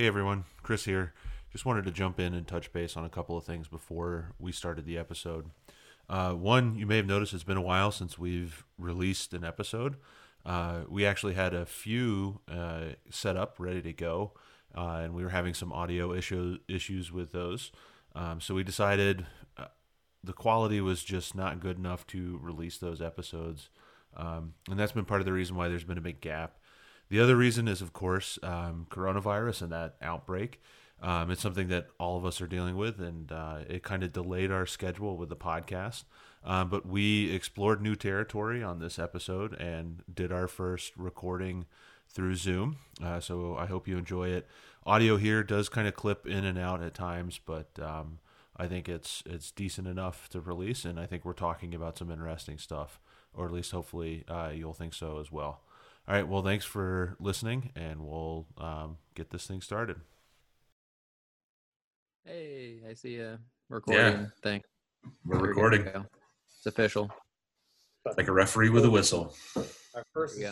Hey everyone, Chris here. Just wanted to jump in and touch base on a couple of things before we started the episode. Uh, one, you may have noticed it's been a while since we've released an episode. Uh, we actually had a few uh, set up, ready to go, uh, and we were having some audio issue, issues with those. Um, so we decided uh, the quality was just not good enough to release those episodes. Um, and that's been part of the reason why there's been a big gap. The other reason is, of course, um, coronavirus and that outbreak. Um, it's something that all of us are dealing with, and uh, it kind of delayed our schedule with the podcast. Um, but we explored new territory on this episode and did our first recording through Zoom. Uh, so I hope you enjoy it. Audio here does kind of clip in and out at times, but um, I think it's it's decent enough to release, and I think we're talking about some interesting stuff, or at least hopefully uh, you'll think so as well. All right, well, thanks for listening, and we'll um, get this thing started. Hey, I see a recording Yeah. thing. We're There recording. It's official. like a referee with a whistle. Our first There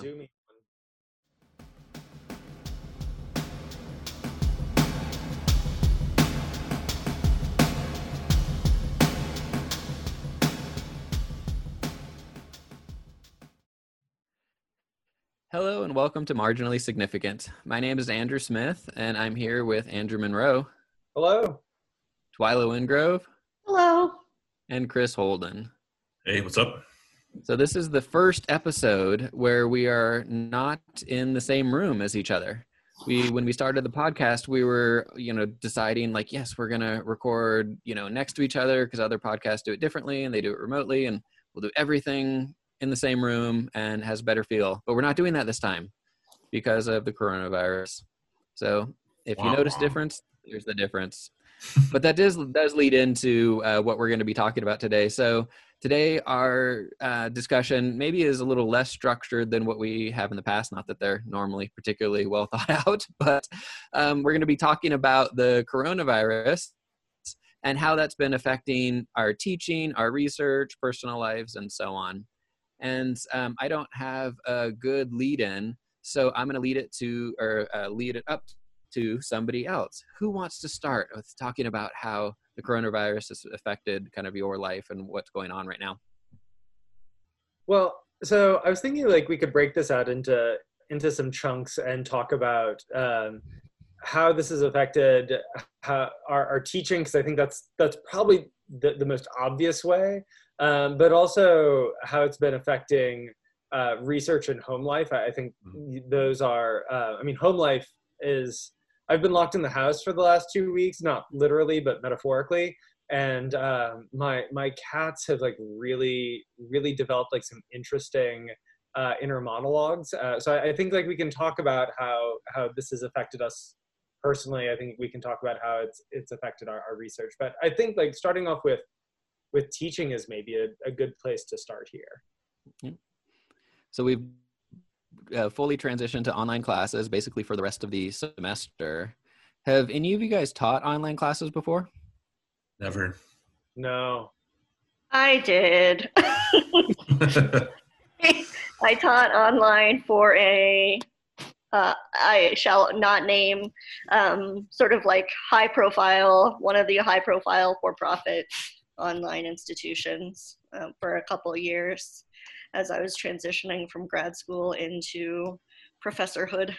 Hello and welcome to Marginally Significant. My name is Andrew Smith, and I'm here with Andrew Monroe, Hello. Twyla Wingrove, Hello. and Chris Holden. Hey, what's up? So this is the first episode where we are not in the same room as each other. We when we started the podcast, we were, you know, deciding like, yes, we're going to record, you know, next to each other because other podcasts do it differently and they do it remotely and we'll do everything in the same room and has a better feel. But we're not doing that this time because of the coronavirus. So, if you Wah, notice difference, there's the difference. but that does does lead into uh, what we're going to be talking about today. So today our uh, discussion maybe is a little less structured than what we have in the past. Not that they're normally particularly well thought out, but um, we're going to be talking about the coronavirus and how that's been affecting our teaching, our research, personal lives, and so on. And um, I don't have a good lead in, so I'm going to lead it to or uh, lead it up to somebody else. Who wants to start with talking about how the coronavirus has affected kind of your life and what's going on right now? Well, so I was thinking like we could break this out into into some chunks and talk about um, how this has affected how, our, our teaching because I think that's that's probably the, the most obvious way, um, but also how it's been affecting uh, research and home life. I, I think those are. Uh, I mean, home life is. I've been locked in the house for the last two weeks, not literally, but metaphorically. And um, my my cats have like really really developed like some interesting uh, inner monologues. Uh, so I, I think like we can talk about how how this has affected us personally. I think we can talk about how it's it's affected our, our research. But I think like starting off with with teaching is maybe a, a good place to start here. So we've uh, fully transitioned to online classes basically for the rest of the semester. Have any of you guys taught online classes before? Never. No. I did. I taught online for a, uh, I shall not name, um, sort of like high profile, one of the high profile for profit online institutions um, for a couple of years as I was transitioning from grad school into professorhood.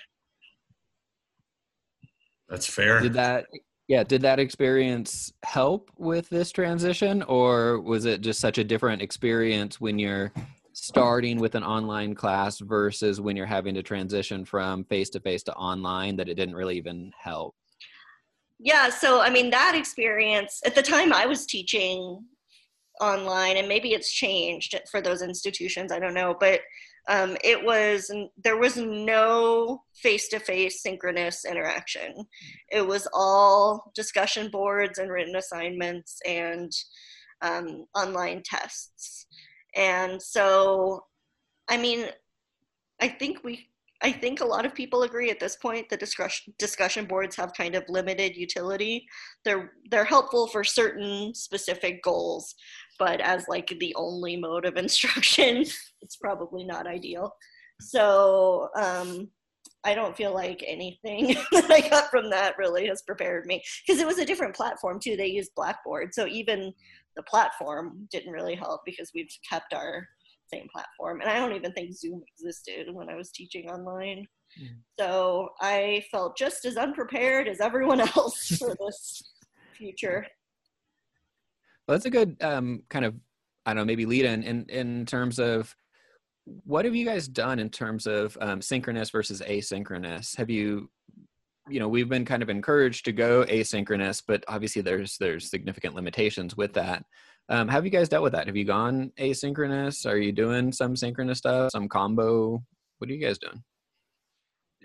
That's fair. Did that yeah, did that experience help with this transition or was it just such a different experience when you're starting with an online class versus when you're having to transition from face to face to online that it didn't really even help? Yeah, so I mean, that experience at the time I was teaching online, and maybe it's changed for those institutions, I don't know, but um, it was there was no face-to-face synchronous interaction. It was all discussion boards and written assignments and um, online tests. And so i mean i think we i think a lot of people agree at this point the discussion discussion boards have kind of limited utility. They're they're helpful for certain specific goals but as like the only mode of instruction it's probably not ideal. So um, I don't feel like anything that I got from that really has prepared me because it was a different platform too. They used Blackboard, so even the platform didn't really help because we've kept our same platform. And I don't even think Zoom existed when I was teaching online. Mm. So I felt just as unprepared as everyone else for this future. Well, that's a good um, kind of, I don't know, maybe lead in, in in terms of what have you guys done in terms of um, synchronous versus asynchronous? Have you, you know, we've been kind of encouraged to go asynchronous, but obviously there's there's significant limitations with that. Um, have you guys dealt with that? Have you gone asynchronous? Are you doing some synchronous stuff, some combo? What are you guys doing?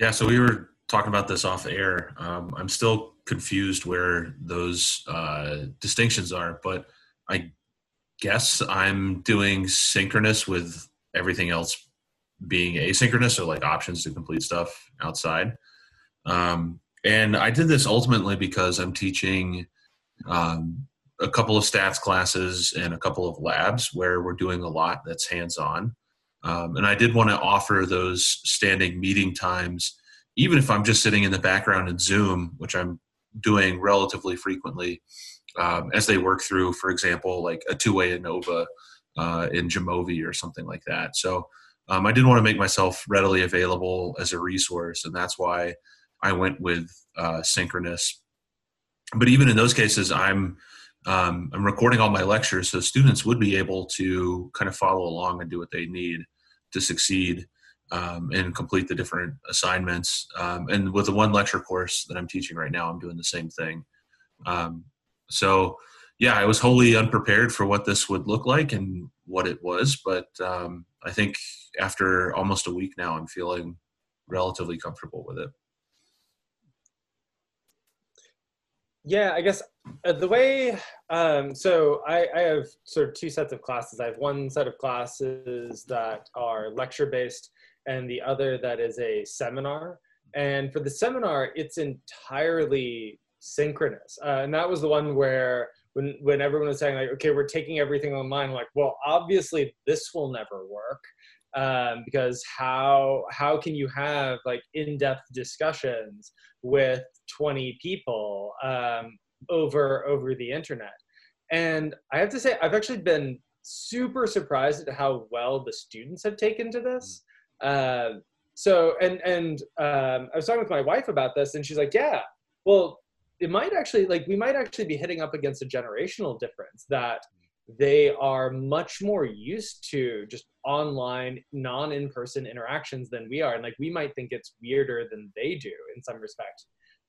Yeah, so we were talking about this off air. Um, I'm still confused where those uh, distinctions are, but I guess I'm doing synchronous with everything else being asynchronous, so like options to complete stuff outside. Um, and I did this ultimately because I'm teaching um, a couple of stats classes and a couple of labs where we're doing a lot that's hands on. Um, and I did want to offer those standing meeting times, even if I'm just sitting in the background in Zoom, which I'm doing relatively frequently, um, as they work through, for example, like a two way ANOVA uh, in Jamovi or something like that. So um, I did want to make myself readily available as a resource, and that's why I went with uh, synchronous. But even in those cases, I'm um, I'm recording all my lectures, so students would be able to kind of follow along and do what they need to succeed um, and complete the different assignments. Um, and with the one lecture course that I'm teaching right now, I'm doing the same thing. Um, so, yeah, I was wholly unprepared for what this would look like and what it was, but um, I think after almost a week now, I'm feeling relatively comfortable with it. Yeah, I guess uh, the way, um, so I, I have sort of two sets of classes. I have one set of classes that are lecture based and the other that is a seminar. And for the seminar, it's entirely synchronous. Uh, and that was the one where when, when everyone was saying like, okay, we're taking everything online, I'm like, well, obviously this will never work. Um, because how how can you have like in-depth discussions with 20 people um, over over the internet. And I have to say, I've actually been super surprised at how well the students have taken to this. Uh, so, and and um, I was talking with my wife about this, and she's like, "Yeah, well, it might actually like we might actually be hitting up against a generational difference that they are much more used to just online non in-person interactions than we are and like we might think it's weirder than they do in some respect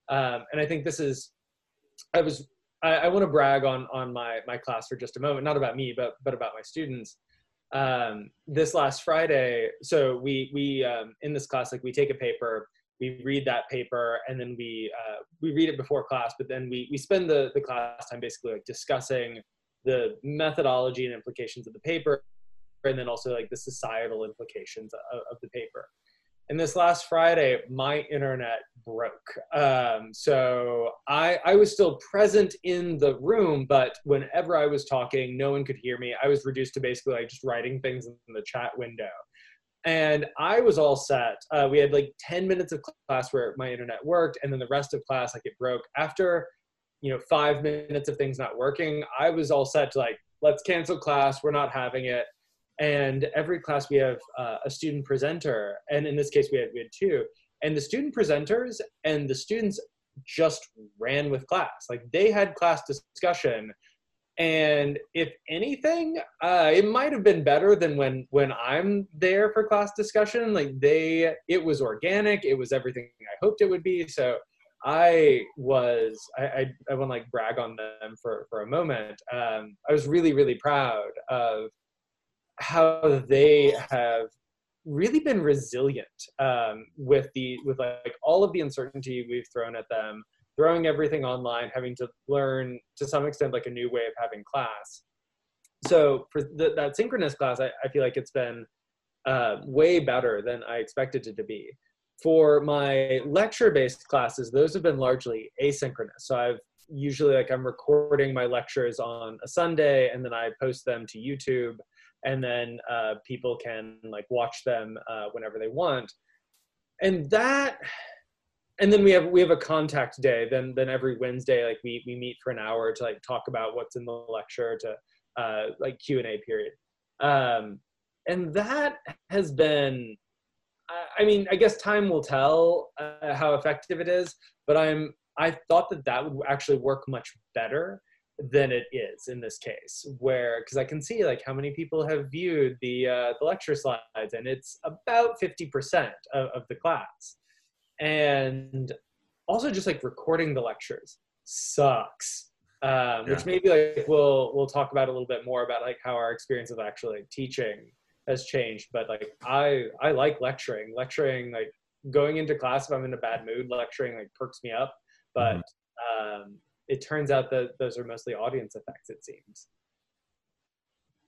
um, and i think this is I was I, I want to brag on on my my class for just a moment, not about me, but but about my students. Um, this last Friday, so we we um, in this class like we take a paper, we read that paper, and then we uh, we read it before class, but then we we spend the the class time basically like discussing the methodology and implications of the paper, and then also like the societal implications of, of the paper and this last Friday, my internet broke. Um, so I, I was still present in the room, but whenever I was talking, no one could hear me. I was reduced to basically like just writing things in the chat window. And I was all set. Uh, we had like 10 minutes of class where my internet worked, and then the rest of class, like it broke. After, you know, five minutes of things not working, I was all set to like, let's cancel class. We're not having it. And every class we have uh, a student presenter and in this case we had, we had two. And the student presenters and the students just ran with class. Like they had class discussion. And if anything uh, it might have been better than when when i'm there for class discussion. Like they it was organic it was everything i hoped it would be. So i was i i, I want to like brag on them for for a moment. Um, i was really really proud of how they have really been resilient um, with the with like all of the uncertainty we've thrown at them throwing everything online having to learn to some extent like a new way of having class. So for the, that synchronous class I, I, feel like it's been uh, way better than i expected it to be for my lecture based classes those have been largely asynchronous so i've usually like i'm recording my lectures on a sunday and then i post them to youtube and then uh, people can like watch them uh, whenever they want. and that and then we have we have a contact day then then every wednesday like we we meet for an hour to like talk about what's in the lecture to uh like q&a period um and that has been i mean i guess time will tell uh, how effective it is but i'm i thought that that would actually work much better than it is in this case where because i can see like how many people have viewed the uh, the lecture slides and it's about 50% of, of the class and also just like recording the lectures sucks um, yeah. which maybe like we'll we'll talk about a little bit more about like how our experience of actually like, teaching has changed but like i i like lecturing. Lecturing like going into class if i'm in a bad mood lecturing like perks me up but mm-hmm. um it turns out that those are mostly audience effects it seems.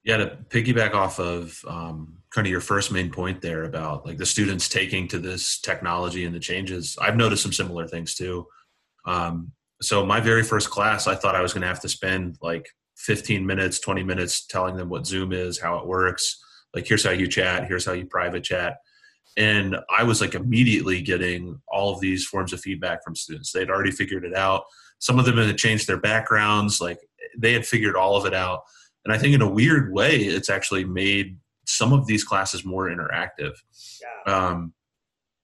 Yeah to piggyback off of um, kind of your first main point there about like the students taking to this technology and the changes i've noticed some similar things too. Um, so my very first class i thought i was going to have to spend like 15 minutes 20 minutes telling them what zoom is how it works like here's how you chat here's how you private chat. And i was like immediately getting all of these forms of feedback from students. They'd already figured it out. Some of them had changed their backgrounds like they had figured all of it out. And i think in a weird way it's actually made some of these classes more interactive. Yeah. um,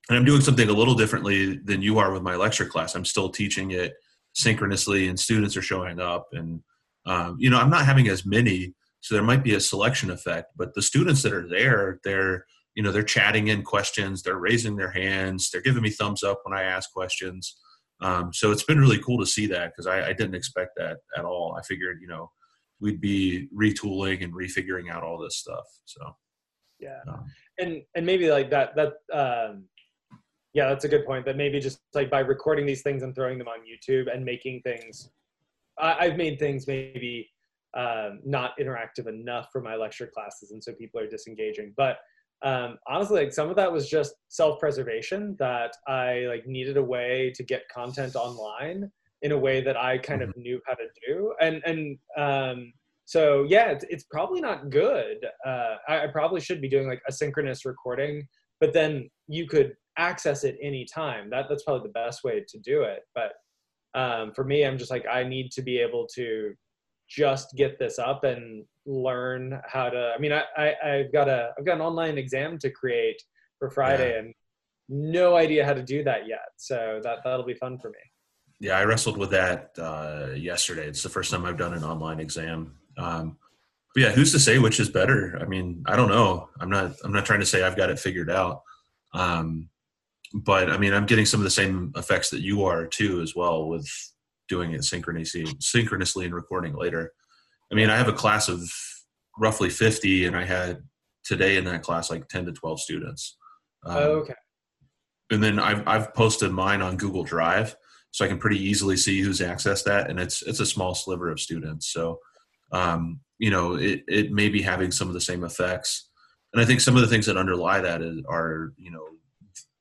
and i'm doing something a little differently than you are with my lecture class. I'm still teaching it synchronously and students are showing up and um, you know i'm not having as many so there might be a selection effect but the students that are there they're you know they're chatting in questions they're raising their hands they're giving me thumbs up when i ask questions um, so it's been really cool to see that because I, I, didn't expect that at all. I figured, you know, we'd be retooling and refiguring out all this stuff. So, yeah, um, and and maybe like that that um, yeah, that's a good point. That maybe just like by recording these things and throwing them on YouTube and making things, I, have made things maybe um, not interactive enough for my lecture classes, and so people are disengaging, but um, honestly, like some of that was just self-preservation that I like needed a way to get content online in a way that I kind of mm-hmm. knew how to do. And, and, um, so yeah, it's, it's probably not good. Uh, I, I probably should be doing like a synchronous recording, but then you could access it anytime. That that's probably the best way to do it. But um, for me, I'm just like I need to be able to just get this up and learn how to i mean I, I i've got a i've got an online exam to create for friday yeah. and no idea how to do that yet. So that that'll be fun for me. Yeah i wrestled with that uh, yesterday. It's the first time i've done an online exam. Um, but yeah who's to say which is better? I mean i don't know. I'm not i'm not trying to say i've got it figured out. Um, but i mean i'm getting some of the same effects that you are too as well with doing it synchronously synchronously and recording later I mean, I have a class of roughly 50, and I had today in that class like 10 to 12 students. Um, oh, okay. And then I've, I've posted mine on Google Drive, so I can pretty easily see who's accessed that, and it's it's a small sliver of students. So, um, you know, it it may be having some of the same effects, and I think some of the things that underlie that is, are you know,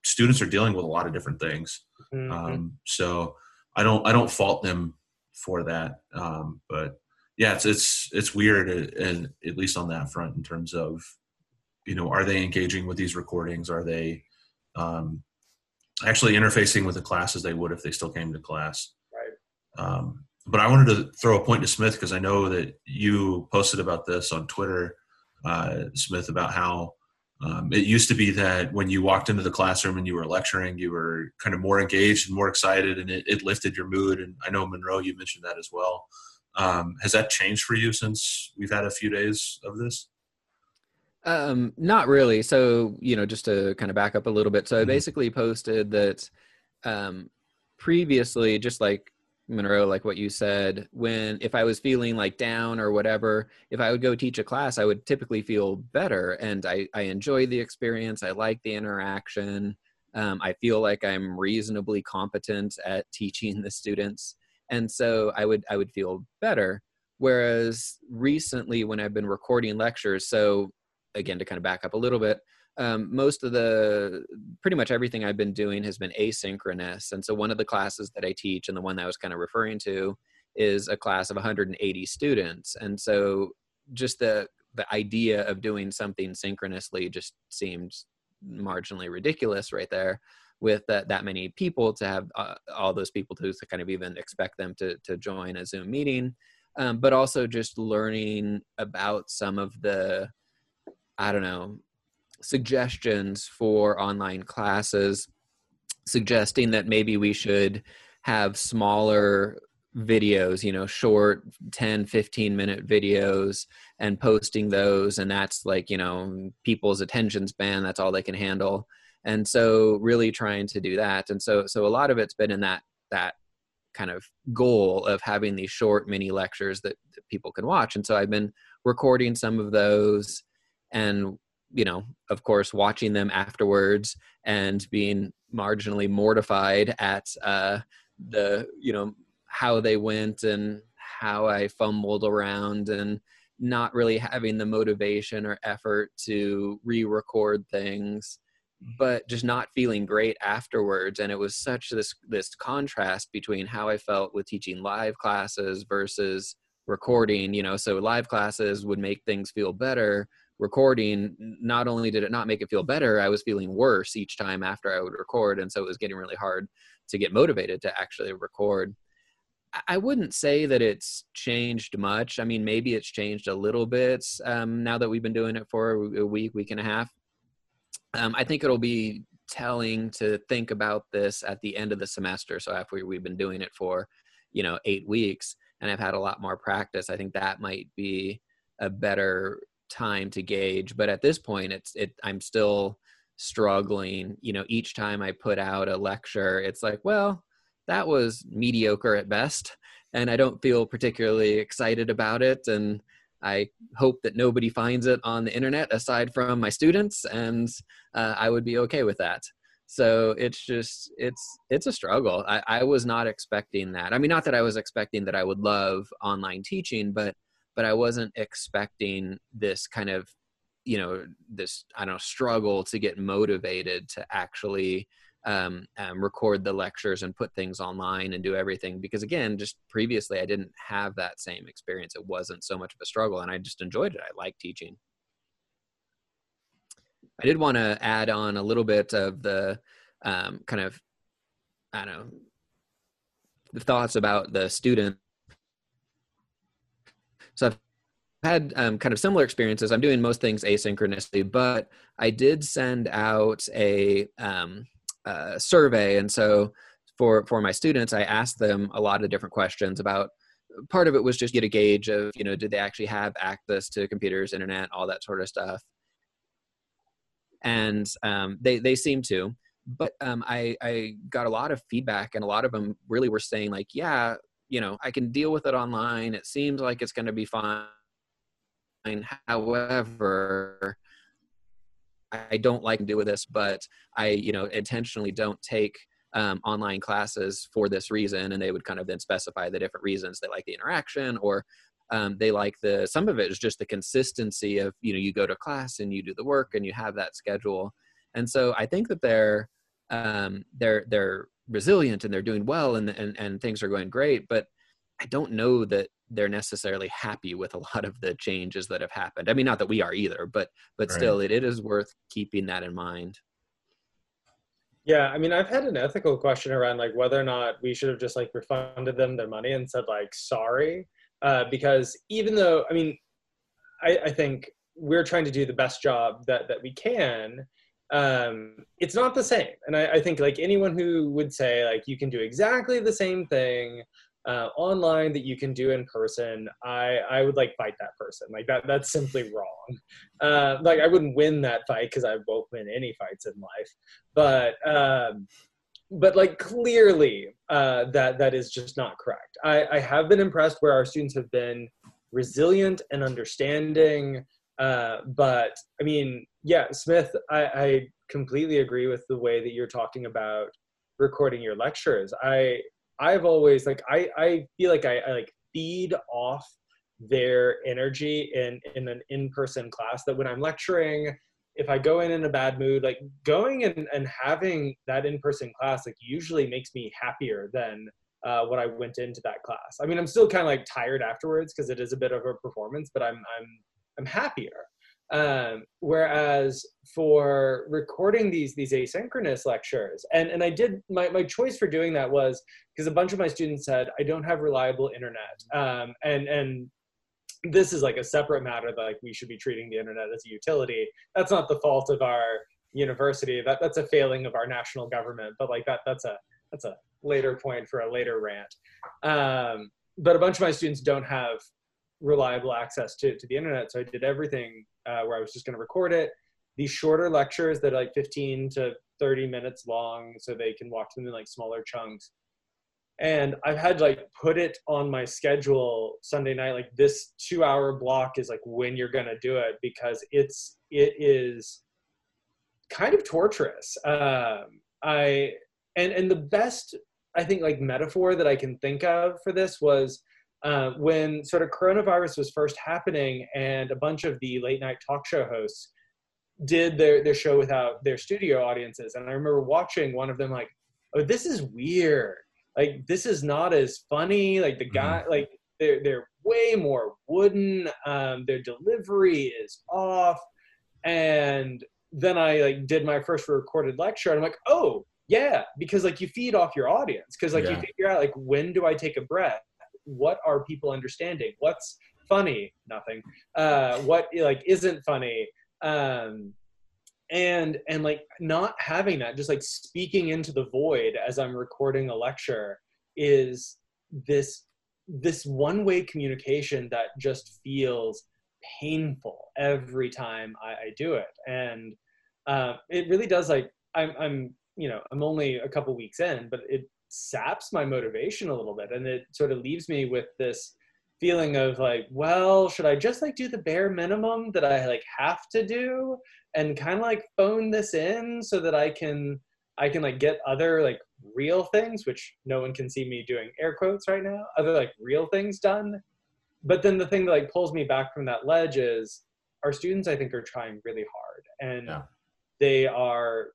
students are dealing with a lot of different things. Mm-hmm. Um, so I don't I don't fault them for that, um, but yeah, it's it's it's weird, uh, and at least on that front, in terms of you know, are they engaging with these recordings? Are they um, actually interfacing with the class as they would if they still came to class? Right. Um, but I wanted to throw a point to Smith because I know that you posted about this on Twitter, uh, Smith, about how um, it used to be that when you walked into the classroom and you were lecturing, you were kind of more engaged and more excited, and it, it lifted your mood. And I know Monroe, you mentioned that as well. Um, has that changed for you since we've had a few days of this? Um, not really. So, you know, just to kind of back up a little bit. So I mm-hmm. basically posted that um, previously, just like Monroe, like what you said, when if I was feeling like down or whatever, if I would go teach a class, I would typically feel better. And I, I enjoy the experience. I like the interaction. Um, I feel like I'm reasonably competent at teaching the students and so i would i would feel better whereas recently when i've been recording lectures so again to kind of back up a little bit um, most of the pretty much everything i've been doing has been asynchronous and so one of the classes that i teach and the one that i was kind of referring to is a class of 180 students and so just the the idea of doing something synchronously just seemed marginally ridiculous right there with that, that many people to have uh, all those people to, to kind of even expect them to, to join a Zoom meeting. Um, but also just learning about some of the, I don't know, suggestions for online classes, suggesting that maybe we should have smaller videos you know short 10 15 minute videos and posting those and that's like you know people's attention span that's all they can handle. And so really trying to do that. And so so a lot of it's been in that that kind of goal of having these short mini lectures that, that people can watch. And so i've been recording some of those and you know of course watching them afterwards and being marginally mortified at uh the you know how they went and how I fumbled around and not really having the motivation or effort to re-record things but just not feeling great afterwards. And it was such this this contrast between how I felt with teaching live classes versus recording you know so live classes would make things feel better recording not only did it not make it feel better i was feeling worse each time after i would record and so it was getting really hard to get motivated to actually record I wouldn't say that it's changed much. I mean, maybe it's changed a little bit um, now that we've been doing it for a week, week and a half. Um, I think it'll be telling to think about this at the end of the semester. So after we've been doing it for, you know, eight weeks, and I've had a lot more practice, I think that might be a better time to gauge. But at this point, it's it. I'm still struggling. You know, each time I put out a lecture, it's like, well that was mediocre at best and i don't feel particularly excited about it and i hope that nobody finds it on the internet aside from my students and uh, i would be okay with that so it's just it's it's a struggle I, I was not expecting that i mean not that i was expecting that i would love online teaching but but i wasn't expecting this kind of you know this i don't know struggle to get motivated to actually um, um, record the lectures and put things online and do everything because again just previously i didn't have that same experience. It wasn't so much of a struggle and i just enjoyed it. I like teaching. I did want to add on a little bit of the um, kind of i don't know the thoughts about the student so i've had um, kind of similar experiences i'm doing most things asynchronously but i did send out a um, uh, survey, and so for for my students, I asked them a lot of different questions about. Part of it was just get a gauge of you know did they actually have access to computers, internet, all that sort of stuff, and um, they they seem to. But um, I I got a lot of feedback, and a lot of them really were saying like, yeah, you know, I can deal with it online. It seems like it's going to be fine. However, I don't like to do with this, but I, you know, intentionally don't take um, online classes for this reason. And they would kind of then specify the different reasons they like the interaction or um, they like the, some of it is just the consistency of, you know, you go to class and you do the work and you have that schedule. And so I think that they're, um, they're, they're resilient and they're doing well and, and, and things are going great, but I don't know that they're necessarily happy with a lot of the changes that have happened. I mean, not that we are either, but but right. still, it, it is worth keeping that in mind. Yeah, I mean, I've had an ethical question around like whether or not we should have just like refunded them their money and said like sorry, uh, because even though I mean, I, I think we're trying to do the best job that that we can. Um, it's not the same, and I, I think like anyone who would say like you can do exactly the same thing uh, online that you can do in person, I I would like fight that person. Like that that's simply wrong. Uh, like I wouldn't win that fight because I won't win any fights in life. But um, but like clearly uh, that that is just not correct. I, I have been impressed where our students have been resilient and understanding. Uh, but I mean, yeah, Smith, I, I completely agree with the way that you're talking about recording your lectures. I I've always like I I feel like I, I like feed off their energy in in an in-person class that when I'm lecturing if I go in in a bad mood, like going and, and having that in-person class, like usually makes me happier than uh, when I went into that class. I mean, I'm still kind of like tired afterwards because it is a bit of a performance, but I'm I'm I'm happier. Um, whereas for recording these these asynchronous lectures, and and I did my my choice for doing that was because a bunch of my students said I don't have reliable internet, um, and and this is like a separate matter that like we should be treating the internet as a utility. That's not the fault of our university. That that's a failing of our national government. But like that that's a that's a later point for a later rant. Um, but a bunch of my students don't have reliable access to, to the internet. So I did everything uh, where I was just going to record it. These shorter lectures that are like 15 to 30 minutes long, so they can watch them in like smaller chunks. And I've had like put it on my schedule Sunday night, like this two hour block is like when you're going to do it because it's, it is kind of torturous. Um, I, and, and the best, I think like metaphor that I can think of for this was uh, when sort of coronavirus was first happening and a bunch of the late night talk show hosts did their, their show without their studio audiences. And I remember watching one of them like, oh, this is weird. Like, this is not as funny. Like, the guy, mm-hmm. like, they're, they're way more wooden. Um, their delivery is off. And then I like did my first recorded lecture and I'm like, oh, yeah, because like you feed off your audience because like yeah. you figure out like when do I take a breath what are people understanding? What's funny? Nothing. Uh what like isn't funny? Um and and like not having that just like speaking into the void as i'm recording a lecture is this this one way communication that just feels painful every time I, I do it. And uh, it really does like I'm, I'm you know i'm only a couple weeks in but it saps my motivation a little bit. And it sort of leaves me with this feeling of like well should i just like do the bare minimum that i like have to do and kind of like phone this in so that i can i can like get other like real things which no one can see me doing air quotes right now other like real things done. But then the thing that like pulls me back from that ledge is our students i think are trying really hard. And yeah. they are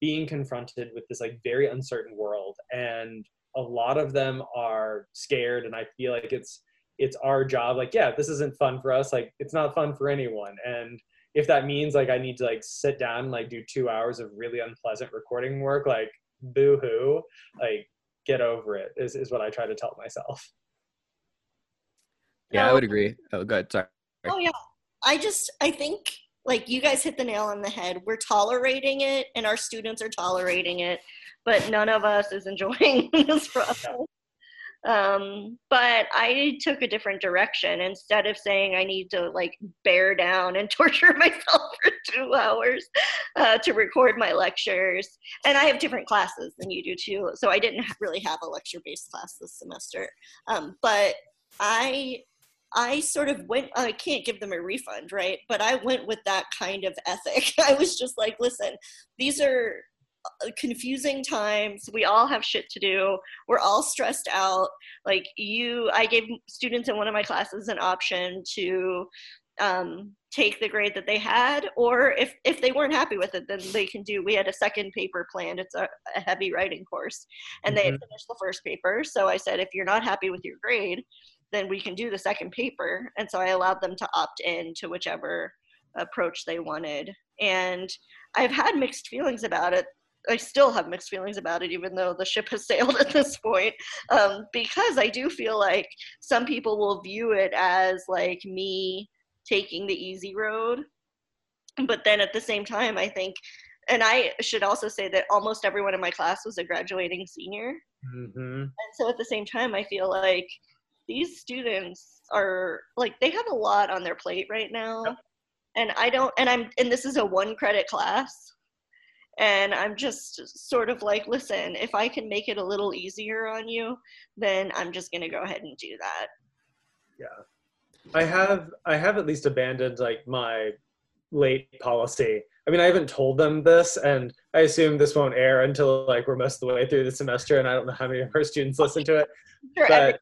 being confronted with this like very uncertain world and a lot of them are scared and i feel like it's it's our job like yeah this isn't fun for us like it's not fun for anyone and if that means like i need to like sit down and like do two hours of really unpleasant recording work like boo-hoo like get over it is, is what i try to tell myself. Yeah i would agree. Oh good sorry. Oh yeah. I just i think like you guys hit the nail on the head. We're tolerating it and our students are tolerating it, but none of us is enjoying this process. Um, but I took a different direction. Instead of saying I need to like bear down and torture myself for two hours uh, to record my lectures, and I have different classes than you do too. So I didn't really have a lecture based class this semester. Um, but I I sort of went, I can't give them a refund, right? But I went with that kind of ethic. I was just like, listen, these are uh, confusing times. We all have shit to do. We're all stressed out. Like, you, I gave students in one of my classes an option to um, take the grade that they had, or if, if they weren't happy with it, then they can do. We had a second paper planned. It's a, a heavy writing course, and mm-hmm. they had mm-hmm. finished the first paper. So I said, if you're not happy with your grade, then we can do the second paper. And so I allowed them to opt in to whichever approach they wanted. And I've had mixed feelings about it. I still have mixed feelings about it, even though the ship has sailed at this point, um, because I do feel like some people will view it as like me taking the easy road. But then at the same time, I think, and I should also say that almost everyone in my class was a graduating senior. Mm-hmm. And so at the same time, I feel like these students are like they have a lot on their plate right now. Yep. and i don't and i'm and this is a one credit class. And i'm just sort of like listen if i can make it a little easier on you then i'm just going to go ahead and do that. Yeah. I have i have at least abandoned like my late policy. I mean i haven't told them this and i assume this won't air until like we're most of the way through the semester and i don't know how many of our students listen to it. Sure, but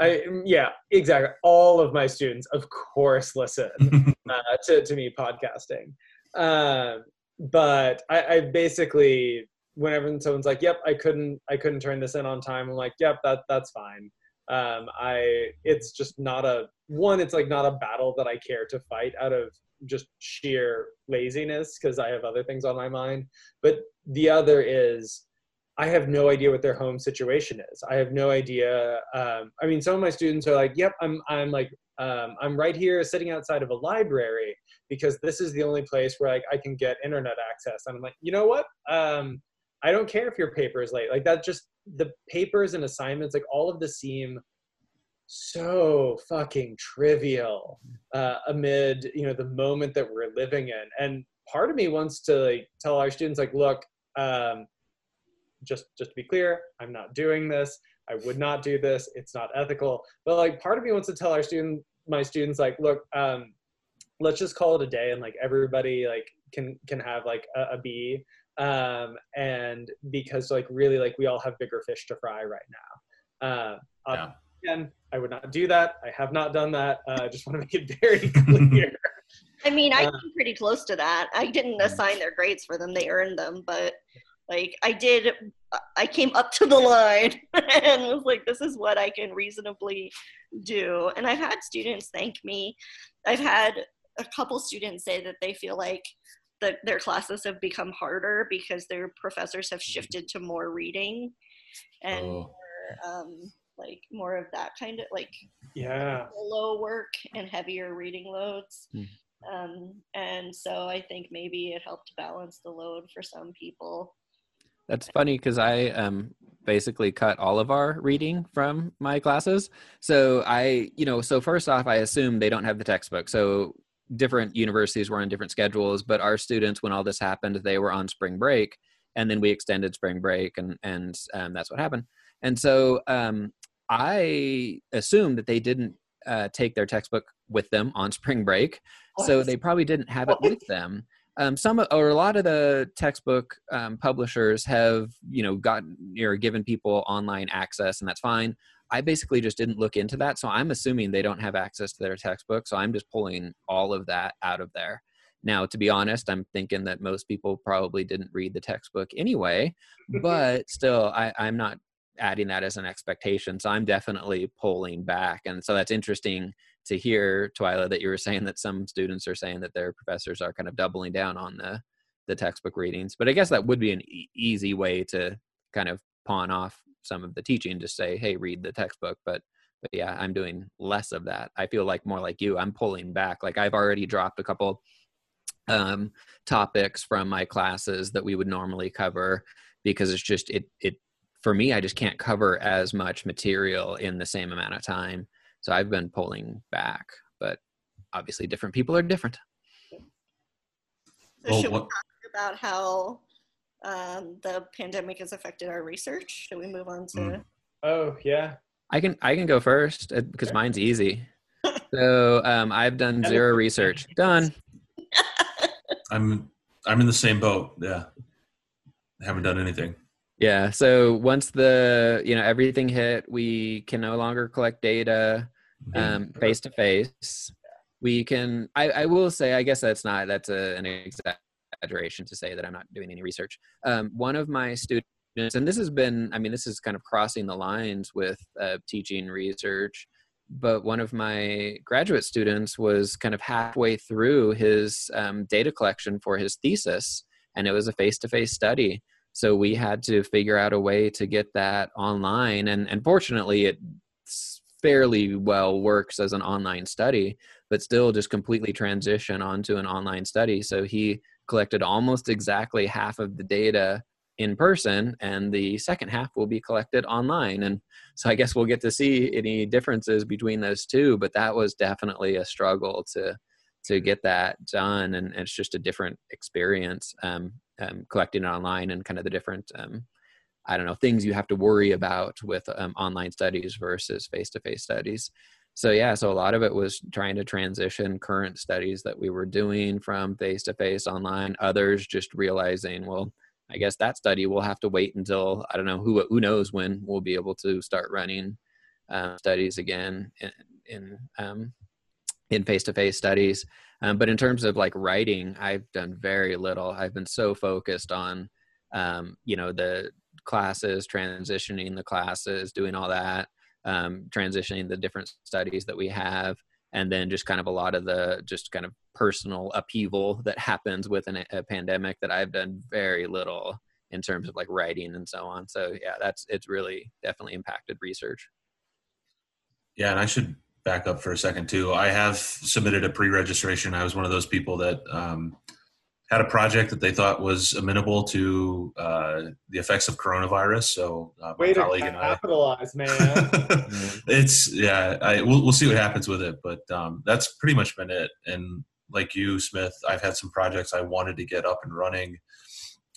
I yeah, exactly. All of my students, of course, listen uh, to to me podcasting. Um, but I, I basically, whenever someone's like, "Yep, I couldn't, I couldn't turn this in on time," I'm like, "Yep, that that's fine." Um, I it's just not a one. It's like not a battle that I care to fight out of just sheer laziness because I have other things on my mind. But the other is I have no idea what their home situation is. I have no idea. Um, I mean, some of my students are like, "Yep, I'm I'm like um, I'm right here sitting outside of a library because this is the only place where like I can get internet access." And I'm like, you know what? Um, I don't care if your paper is late. Like that, just the papers and assignments, like all of this seem so fucking trivial uh, amid you know the moment that we're living in. And part of me wants to like tell our students like, look. Um, just just to be clear i'm not doing this. I would not do this. It's not ethical. But like part of me wants to tell our student my students like look um let's just call it a day and like everybody like can can have like a, a b. Um and because like really like we all have bigger fish to fry right now. Uh yeah. again i would not do that. I have not done that. Uh, i just want to make it very clear. I mean, I uh, came pretty close to that. I didn't assign their grades for them; they earned them. But like I did, I came up to the line and was like, this is what I can reasonably do. And I've had students thank me. I've had a couple students say that they feel like that their classes have become harder because their professors have shifted to more reading and oh. more, um, like more of that kind of like yeah low work and heavier reading loads. Mm. Um, and so I think maybe it helped balance the load for some people. That's funny because I um basically cut all of our reading from my classes. So I, you know, so first off, I assume they don't have the textbook. So different universities were on different schedules, but our students, when all this happened, they were on spring break, and then we extended spring break, and and um, that's what happened. And so um, I assumed that they didn't uh, take their textbook with them on spring break, so they probably didn't have it with them um, some or a lot of the textbook um, publishers have you know gotten or given people online access and that's fine. I basically just didn't look into that so i'm assuming they don't have access to their textbook so i'm just pulling all of that out of there. Now to be honest i'm thinking that most people probably didn't read the textbook anyway but still I, i'm not adding that as an expectation so i'm definitely pulling back and so that's interesting to hear Twyla that you were saying that some students are saying that their professors are kind of doubling down on the the textbook readings. But I guess that would be an e- easy way to kind of pawn off some of the teaching to say, "Hey, read the textbook." But but yeah, I'm doing less of that. I feel like more like you. I'm pulling back. Like I've already dropped a couple um, topics from my classes that we would normally cover because it's just it it for me. I just can't cover as much material in the same amount of time. So I've been pulling back, but obviously different people are different. So well, should we talk about how um, the pandemic has affected our research? Should we move on to? Mm. Oh yeah. I can I can go first because uh, mine's easy. so um, I've done zero research. Done. I'm I'm in the same boat. Yeah, I haven't done anything. Yeah. So once the you know everything hit, we can no longer collect data um face to face. We can. I, I will say. I guess that's not. That's a, an exaggeration to say that I'm not doing any research. Um, one of my students, and this has been. I mean, this is kind of crossing the lines with uh, teaching research. But one of my graduate students was kind of halfway through his um, data collection for his thesis, and it was a face-to-face study so we had to figure out a way to get that online and and fortunately it fairly well works as an online study but still just completely transition onto an online study. So he collected almost exactly half of the data in person and the second half will be collected online. And so i guess we'll get to see any differences between those two but that was definitely a struggle to to get that done and, and it's just a different experience. Um, um, collecting online and kind of the different um, I don't know things you have to worry about with um, online studies versus face-to-face studies. So yeah, so a lot of it was trying to transition current studies that we were doing from face-to-face online. Others just realizing, well, I guess that study will have to wait until I don't know who who knows when we'll be able to start running uh, studies again in in, um, in face-to-face studies. Um, but in terms of like writing, I've done very little. I've been so focused on, um, you know, the classes, transitioning the classes, doing all that, um, transitioning the different studies that we have. and then just kind of a lot of the just kind of personal upheaval that happens with an, a pandemic that I've done very little in terms of like writing and so on. So yeah, that's it's really definitely impacted research. Yeah, and I should back up for a second too. I have submitted a pre-registration. I was one of those people that um, had a project that they thought was amenable to uh, the effects of coronavirus. So uh, my Way colleague to capitalize, and I, man. it's yeah. I, we'll we'll see what happens with it, but um, that's pretty much been it. And like you, Smith, I've had some projects I wanted to get up and running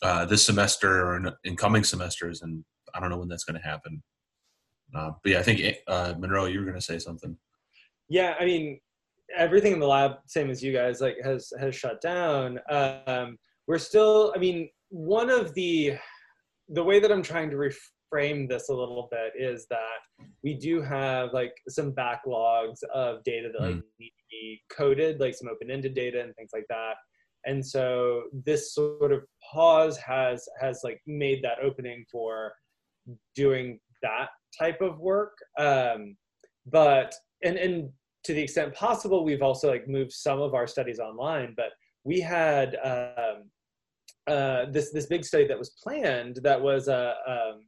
uh, this semester or in, in, coming semesters, and I don't know when that's going to happen. Uh, but yeah, I think uh, Monroe, you were going to say something. Yeah, I mean, everything in the lab, same as you guys, like has has shut down. Um, we're still, I mean, one of the the way that I'm trying to reframe this a little bit is that we do have like some backlogs of data that like mm. need to be coded, like some open-ended data and things like that. And so this sort of pause has has like made that opening for doing that type of work. Um, but and and to the extent possible, we've also like moved some of our studies online. But we had um, uh, this this big study that was planned that was a, um,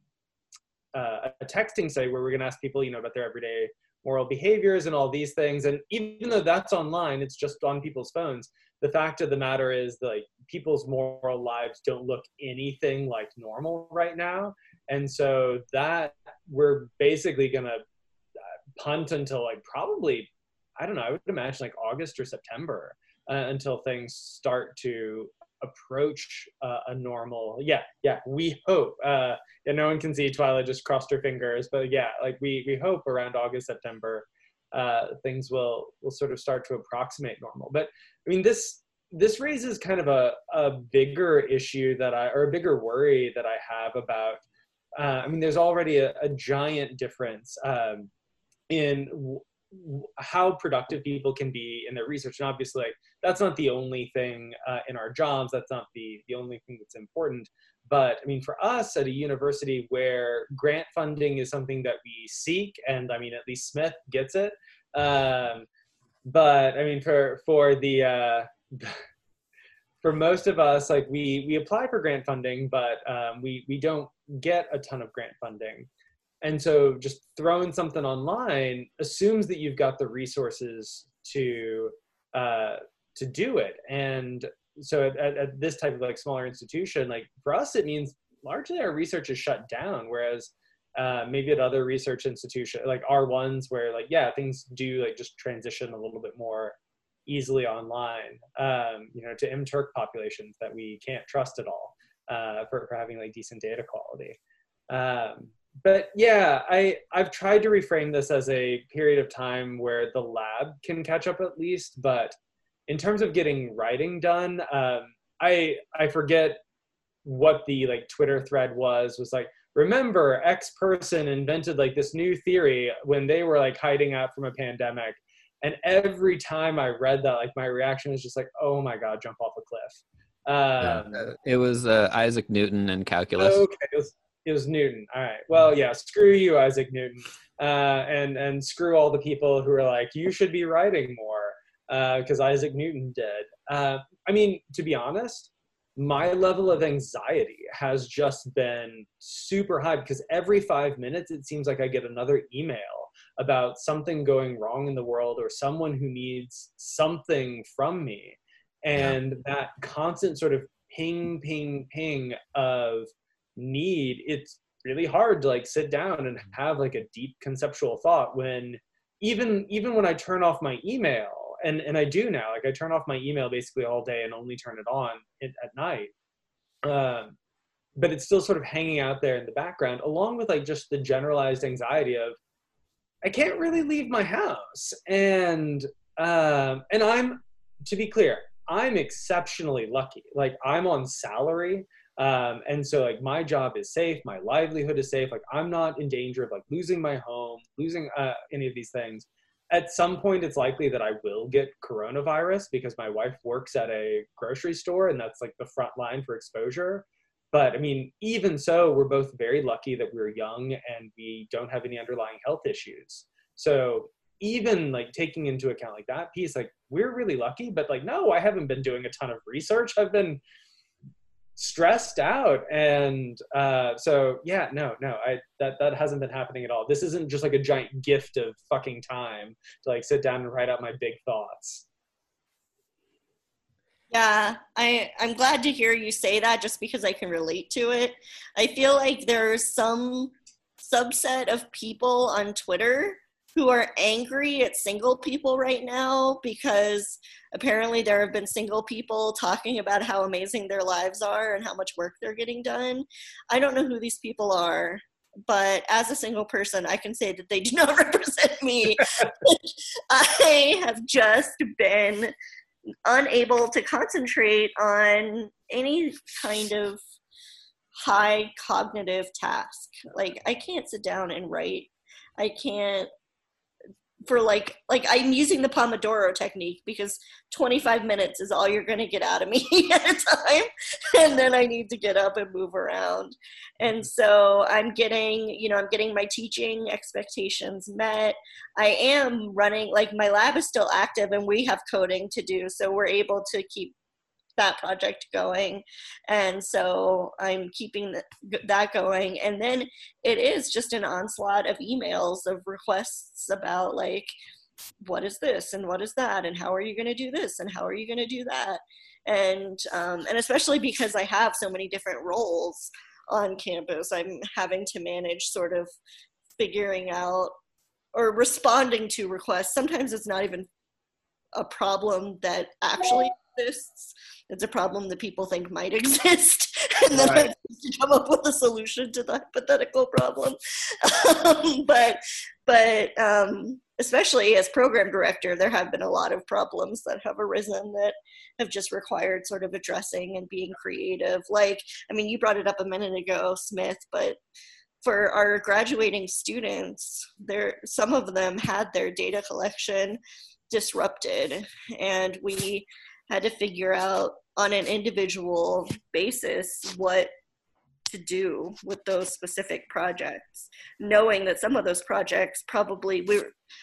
uh, a texting study where we're going to ask people, you know, about their everyday moral behaviors and all these things. And even though that's online, it's just on people's phones. The fact of the matter is, like, people's moral lives don't look anything like normal right now. And so that we're basically going to uh, punt until like probably I don't know, I would imagine like August or September uh, until things start to approach uh, a normal. Yeah, yeah, we hope. Uh, no one can see Twyla just crossed her fingers, but yeah, like we we hope around August September uh, things will will sort of start to approximate normal. But I mean this this raises kind of a, a bigger issue that I or a bigger worry that I have about. Uh, I mean, there's already a, a giant difference um, in how productive people can be in their research. And obviously like, that's not the only thing uh, in our jobs. That's not the the only thing that's important. But i mean for us at a university where grant funding is something that we seek and i mean at least smith gets it um, but i mean for for the uh, for most of us like we we apply for grant funding but um, we we don't get a ton of grant funding and so just throwing something online assumes that you've got the resources to uh, to do it. And so at, at, this type of like smaller institution like for us it means largely our research is shut down whereas uh, maybe at other research institutions like our ones where like yeah things do like just transition a little bit more easily online um, you know to mturk populations that we can't trust at all uh, for, for having like decent data quality. Um, but yeah, I I've tried to reframe this as a period of time where the lab can catch up at least. But in terms of getting writing done, um, I I forget what the like Twitter thread was. Was like remember X person invented like this new theory when they were like hiding out from a pandemic. And every time I read that, like my reaction was just like, "Oh my god, jump off a cliff." Um, yeah, it was uh, Isaac Newton and calculus. Okay, it was, Newton. All right. Well, yeah. Screw you, Isaac Newton, uh, and and screw all the people who are like, you should be writing more, because uh, Isaac Newton did. Uh, I mean, to be honest, my level of anxiety has just been super high because every five minutes it seems like I get another email about something going wrong in the world or someone who needs something from me, and yeah. that constant sort of ping, ping, ping of need it's really hard to like sit down and have like a deep conceptual thought when even even when i turn off my email and and i do now like i turn off my email basically all day and only turn it on at, at night um, but it's still sort of hanging out there in the background along with like just the generalized anxiety of i can't really leave my house and um, and i'm to be clear i'm exceptionally lucky like i'm on salary um, and so like my job is safe my livelihood is safe like i'm not in danger of like losing my home losing uh, any of these things. At some point it's likely that i will get coronavirus because my wife works at a grocery store and that's like the front line for exposure. But i mean even so we're both very lucky that we're young and we don't have any underlying health issues. So even like taking into account like that piece like we're really lucky but like no i haven't been doing a ton of research. I've been stressed out and uh so yeah no no i that that hasn't been happening at all this isn't just like a giant gift of fucking time to like sit down and write out my big thoughts Yeah, I I'm glad to hear you say that just because I can relate to it. I feel like there's some subset of people on Twitter who are angry at single people right now because apparently there have been single people talking about how amazing their lives are and how much work they're getting done. I don't know who these people are, but as a single person, I can say that they do not represent me. I have just been unable to concentrate on any kind of high cognitive task. Like I can't sit down and write. I can't for like like I'm using the Pomodoro technique because 25 minutes is all you're going to get out of me at a time and then I need to get up and move around. And mm-hmm. so I'm getting, you know, I'm getting my teaching expectations met. I am running like my lab is still active and we have coding to do so we're able to keep that project going. And so i'm keeping that going. And then it is just an onslaught of emails of requests about like what is this and what is that and how are you going to do this and how are you going to do that? And um, and especially because i have so many different roles on campus i'm having to manage sort of figuring out or responding to requests. Sometimes it's not even a problem that actually exists it's a problem that people think might exist and then Right. I have to come up with a solution to the hypothetical problem um, but but um, especially as program director there have been a lot of problems that have arisen that have just required sort of addressing and being creative like i mean you brought it up a minute ago smith but for our graduating students there some of them had their data collection disrupted and we had to figure out on an individual basis what to do with those specific projects knowing that some of those projects probably we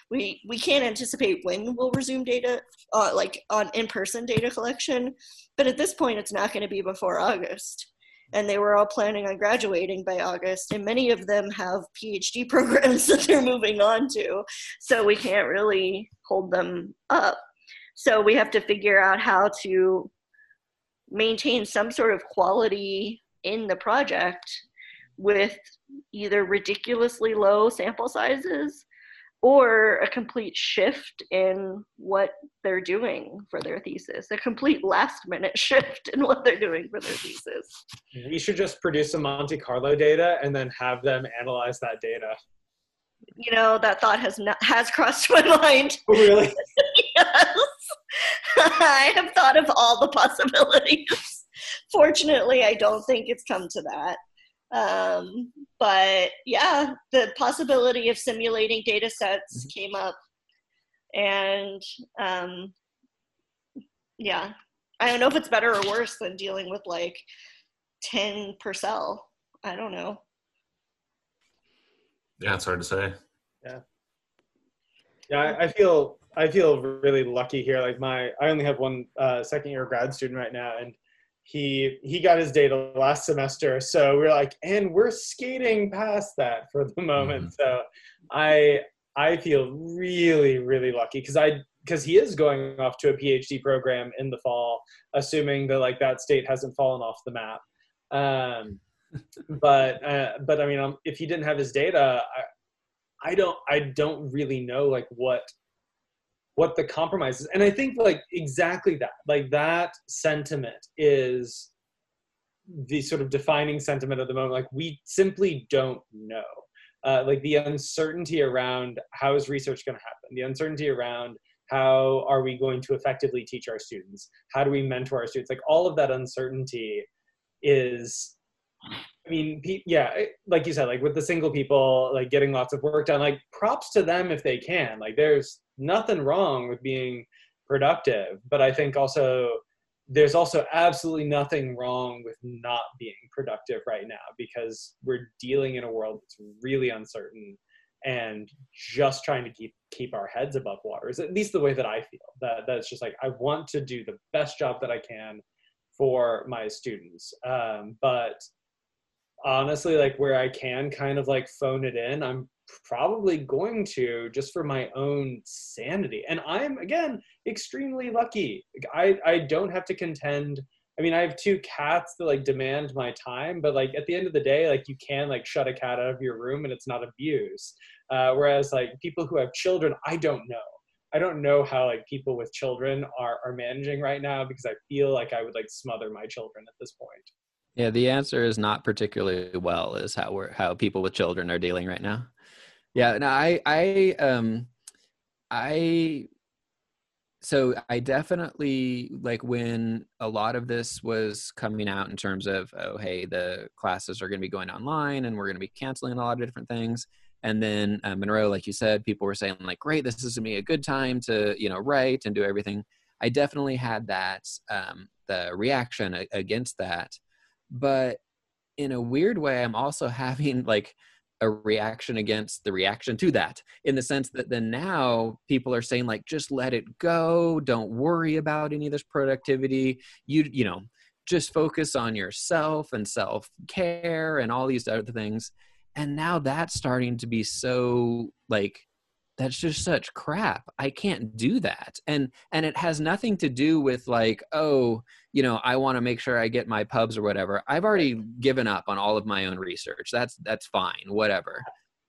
we we can't anticipate when we'll resume data uh, like on in-person data collection but at this point it's not going to be before august. And they were all planning on graduating by august and many of them have phd programs that they're moving on to. So we can't really hold them up so we have to figure out how to maintain some sort of quality in the project with either ridiculously low sample sizes or a complete shift in what they're doing for their thesis, a complete last minute shift in what they're doing for their thesis. we should just produce some monte carlo data and then have them analyze that data You know, that thought has not has crossed my mind. oh, really. I have thought of all the possibilities. Fortunately, I don't think it's come to that. Um, but yeah, the possibility of simulating data sets came up. And um, yeah, I don't know if it's better or worse than dealing with like 10 per cell. I don't know. Yeah, it's hard to say. Yeah, I, I feel I feel really lucky here. Like my, I only have one uh, second year grad student right now, and he he got his data last semester. So we're like, and we're skating past that for the moment. So I I feel really really lucky because I because he is going off to a PhD program in the fall, assuming that like that state hasn't fallen off the map. Um, but uh, but I mean, um, if he didn't have his data, I, I don't I don't really know like what what the compromise is. And I think like exactly that. Like that sentiment is the sort of defining sentiment of the moment. Like we simply don't know. Uh, like the uncertainty around how is research going to happen, the uncertainty around how are we going to effectively teach our students, how do we mentor our students, like all of that uncertainty is I mean, yeah, like you said, like with the single people, like getting lots of work done, like props to them if they can. Like there's nothing wrong with being productive, but I think also there's also absolutely nothing wrong with not being productive right now because we're dealing in a world that's really uncertain and just trying to keep keep our heads above water is at least the way that i feel. That that's just like i want to do the best job that i can for my students. Um, but honestly like where i can kind of like phone it in i'm probably going to just for my own sanity and i'm again extremely lucky i i don't have to contend I mean, I have two cats that like demand my time, but like at the end of the day, like you can like shut a cat out of your room and it's not abuse. Uh, whereas like people who have children, I don't know. I don't know how like people with children are are managing right now because I feel like I would like smother my children at this point. Yeah, the answer is not particularly well is how we're how people with children are dealing right now. Yeah, no, I I um I so I definitely like when a lot of this was coming out in terms of oh hey the classes are going to be going online and we're going to be canceling a lot of different things. And then uh, Monroe like you said people were saying like great this is going to be a good time to you know write and do everything. I definitely had that um, the reaction against that. But in a weird way I'm also having like a reaction against the reaction to that in the sense that then now people are saying like just let it go. Don't worry about any of this productivity. You you know just focus on yourself and self care and all these other things. And now that's starting to be so like that's just such crap. I can't do that. And and it has nothing to do with like oh you know i want to make sure i get my pubs or whatever i've already given up on all of my own research that's that's fine whatever.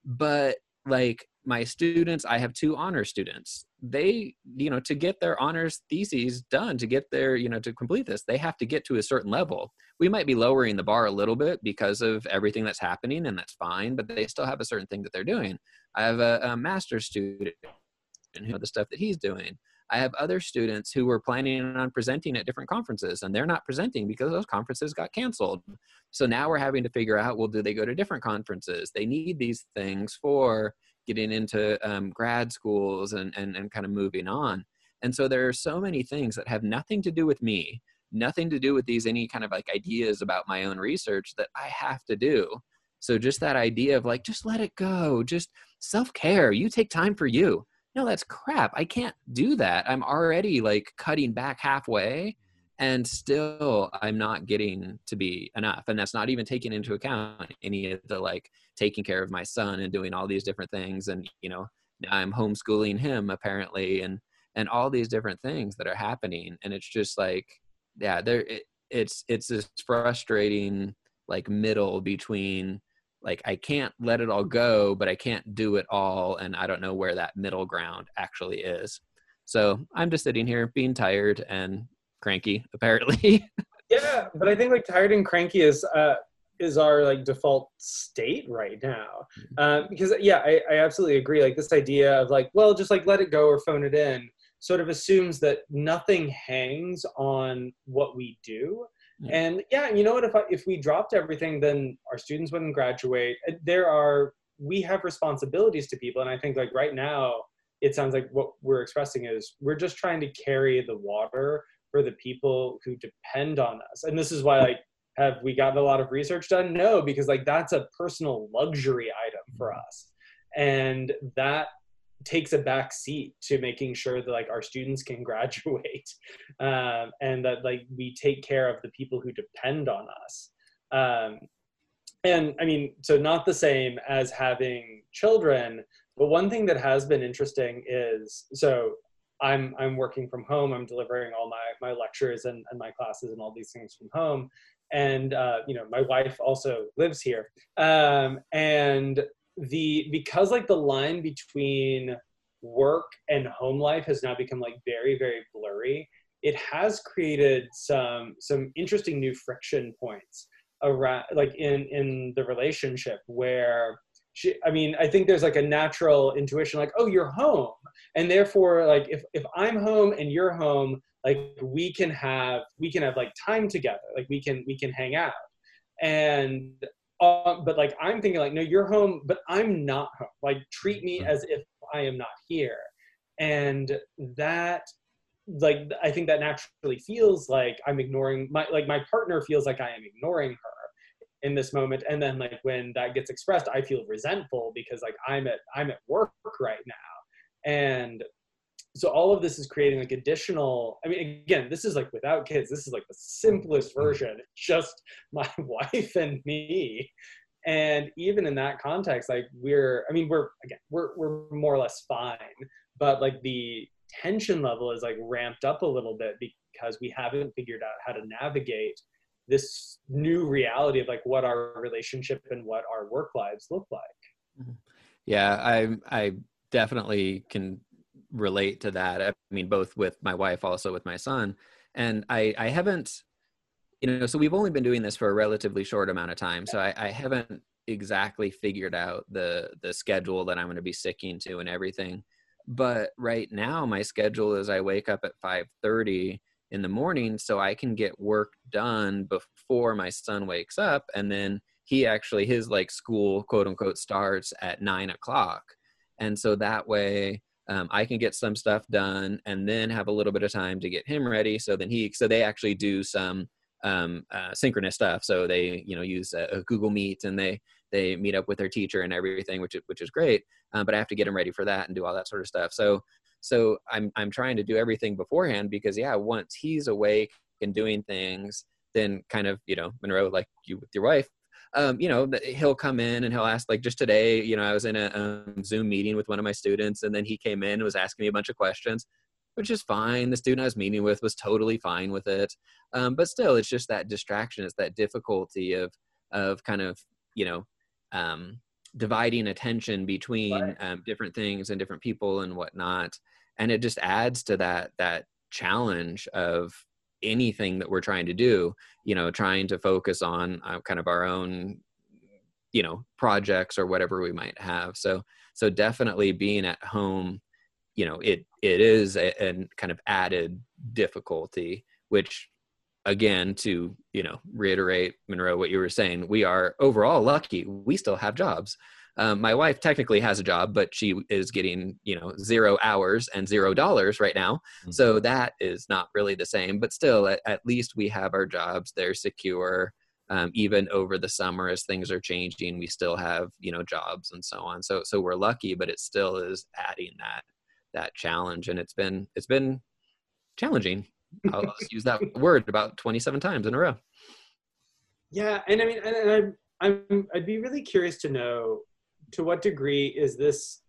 But like my students i have two honor students they you know to get their honors theses done to get their you know to complete this they have to get to a certain level. We might be lowering the bar a little bit because of everything that's happening and that's fine but they still have a certain thing that they're doing. I have a, a master's student and you know the stuff that he's doing I have other students who were planning on presenting at different conferences and they're not presenting because those conferences got canceled. So now we're having to figure out well, do they go to different conferences? They need these things for getting into um, grad schools and, and, and kind of moving on. And so there are so many things that have nothing to do with me, nothing to do with these, any kind of like ideas about my own research that I have to do. So just that idea of like, just let it go, just self care. You take time for you no that's crap i can't do that i'm already like cutting back halfway and still i'm not getting to be enough and that's not even taking into account any of the like taking care of my son and doing all these different things and you know i'm homeschooling him apparently and and all these different things that are happening and it's just like yeah there it, it's it's this frustrating like middle between like I can't let it all go, but I can't do it all. And I don't know where that middle ground actually is. So I'm just sitting here being tired and cranky, apparently. yeah, but I think like tired and cranky is uh is our like default state right now. Mm-hmm. Uh, because yeah, I, I absolutely agree. Like this idea of like, well, just like let it go or phone it in sort of assumes that nothing hangs on what we do and yeah, you know what? If I, if we dropped everything, then our students wouldn't graduate. There are we have responsibilities to people, and I think like right now, it sounds like what we're expressing is we're just trying to carry the water for the people who depend on us. And this is why like have we gotten a lot of research done? No, because like that's a personal luxury item for mm-hmm. us. And that takes a back seat to making sure that like our students can graduate um, and that like we take care of the people who depend on us. Um, and i mean so not the same as having children but one thing that has been interesting is so i'm i'm working from home i'm delivering all my my lectures and, and my classes and all these things from home. And uh, you know my wife also lives here. Um, and the because like the line between work and home life has now become like very very blurry it has created some some interesting new friction points around like in in the relationship where she i mean i think there's like a natural intuition like oh you're home. And therefore like if if i'm home and you're home like we can have we can have like time together like we can we can hang out. And um, but like I'm thinking like, no, you're home, but I'm not home. Like treat me mm-hmm. as if I am not here. And that like I think that naturally feels like I'm ignoring my like my partner feels like I am ignoring her. in this moment and then like when that gets expressed i feel resentful because like i'm at i'm at work right now and so all of this is creating like additional i mean again this is like without kids. This is like the simplest mm-hmm. version. Just my wife and me. And even in that context like we're i mean we're again we're we're more or less fine. But like the tension level is like ramped up a little bit because we haven't figured out how to navigate this new reality of like what our relationship and what our work lives look like. Mm-hmm. yeah i i definitely can relate to that. I mean both with my wife also with my son. And i i haven't you know so we've only been doing this for a relatively short amount of time. So i, I haven't exactly figured out the the schedule that i'm going to be sticking to and everything. But right now my schedule is i wake up at 5.30 in the morning so i can get work done before my son wakes up. And then he actually his like school quote unquote starts at nine o'clock. And so that way um, i can get some stuff done and then have a little bit of time to get him ready. So then he so they actually do some um, uh, synchronous stuff. So they you know use a, a google meet and they they meet up with their teacher and everything which is which is great. Um, but i have to get them ready for that and do all that sort of stuff. So so i'm i'm trying to do everything beforehand because yeah once he's awake and doing things then kind of you know monroe like you with your wife um, you know he'll come in and he'll ask like just today you know i was in a um, zoom meeting with one of my students and then he came in and was asking me a bunch of questions which is fine. The student i was meeting with was totally fine with it. Um, but still it's just that distraction. It's that difficulty of of kind of you know um, dividing attention between right. um, different things and different people and whatnot. And it just adds to that that challenge of anything that we're trying to do you know trying to focus on uh, kind of our own you know projects or whatever we might have. So so definitely being at home you know it it is a, a kind of added difficulty which again to you know reiterate monroe what you were saying we are overall lucky. We still have jobs um, my wife technically has a job but she is getting you know zero hours and zero dollars right now. Mm-hmm. so that is not really the same but still at, at least we have our jobs. They're secure. Um, even over the summer as things are changing we still have you know jobs and so on. So so we're lucky but it still is adding that that challenge. And it's been it's been challenging. I'll use that word about 27 times in a row. Yeah, and I mean, and, and I'm, I'm, I'd be really curious to know to what degree is this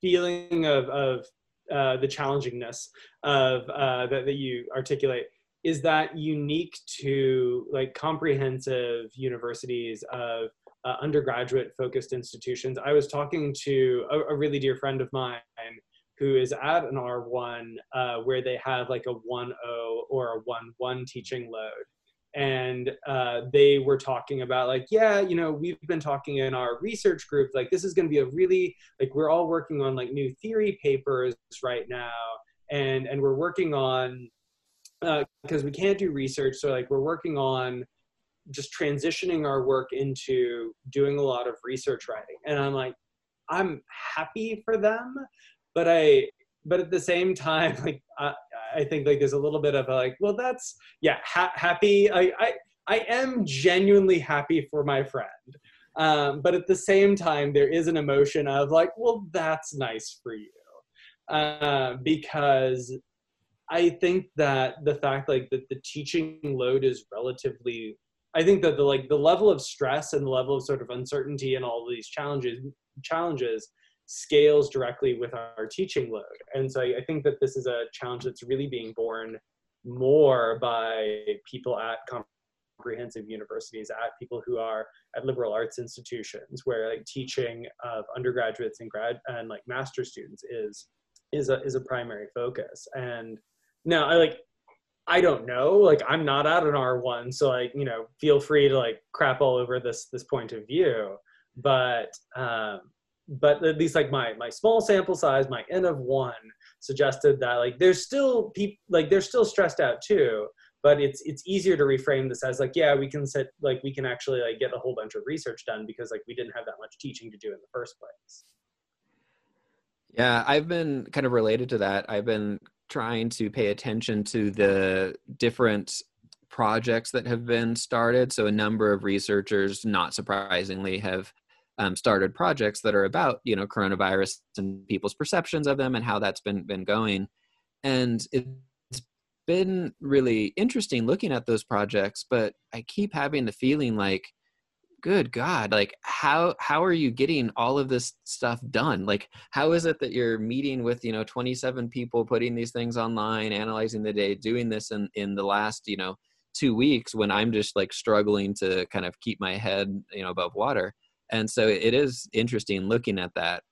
feeling of of uh, the challengingness of uh, that, that you articulate is that unique to like comprehensive universities of uh, undergraduate focused institutions i was talking to a, a, really dear friend of mine who is at an R1 uh, where they have like a 1-0 or a 1.1 teaching load. And uh, they were talking about like, yeah, you know, we've been talking in our research group, like this is going to be a really, like we're all working on like new theory papers right now. And, and we're working on, because uh, we can't do research. So like we're working on just transitioning our work into doing a lot of research writing. And I'm like, I'm happy for them but I but at the same time like I, I think like there's a little bit of a, like well that's yeah ha- happy. I, I I am genuinely happy for my friend. Um, but at the same time there is an emotion of like well that's nice for you. Uh, because I think that the fact like that the teaching load is relatively I think that the like the level of stress and the level of sort of uncertainty and all these challenges challenges scales directly with our teaching load. And so I think that this is a challenge that's really being borne more by people at comprehensive universities, at people who are at liberal arts institutions, where like teaching of undergraduates and grad and like master students is is a is a primary focus. And now I like I don't know. Like I'm not at an R1, so like, you know, feel free to like crap all over this this point of view. But um but at least like my my small sample size, my n of one suggested that like there's still people like they're still stressed out too, but it's it's easier to reframe this as like yeah we can set like we can actually like get a whole bunch of research done because like we didn't have that much teaching to do in the first place. Yeah, I've been kind of related to that. I've been trying to pay attention to the different projects that have been started. So a number of researchers, not surprisingly, have um, started projects that are about you know coronavirus and people's perceptions of them and how that's been been going. And it's been really interesting looking at those projects, but I keep having the feeling like good god like how how are you getting all of this stuff done like how is it that you're meeting with you know 27 people putting these things online analyzing the day doing this in in the last you know two weeks when i'm just like struggling to kind of keep my head you know above water and so it is interesting looking at that.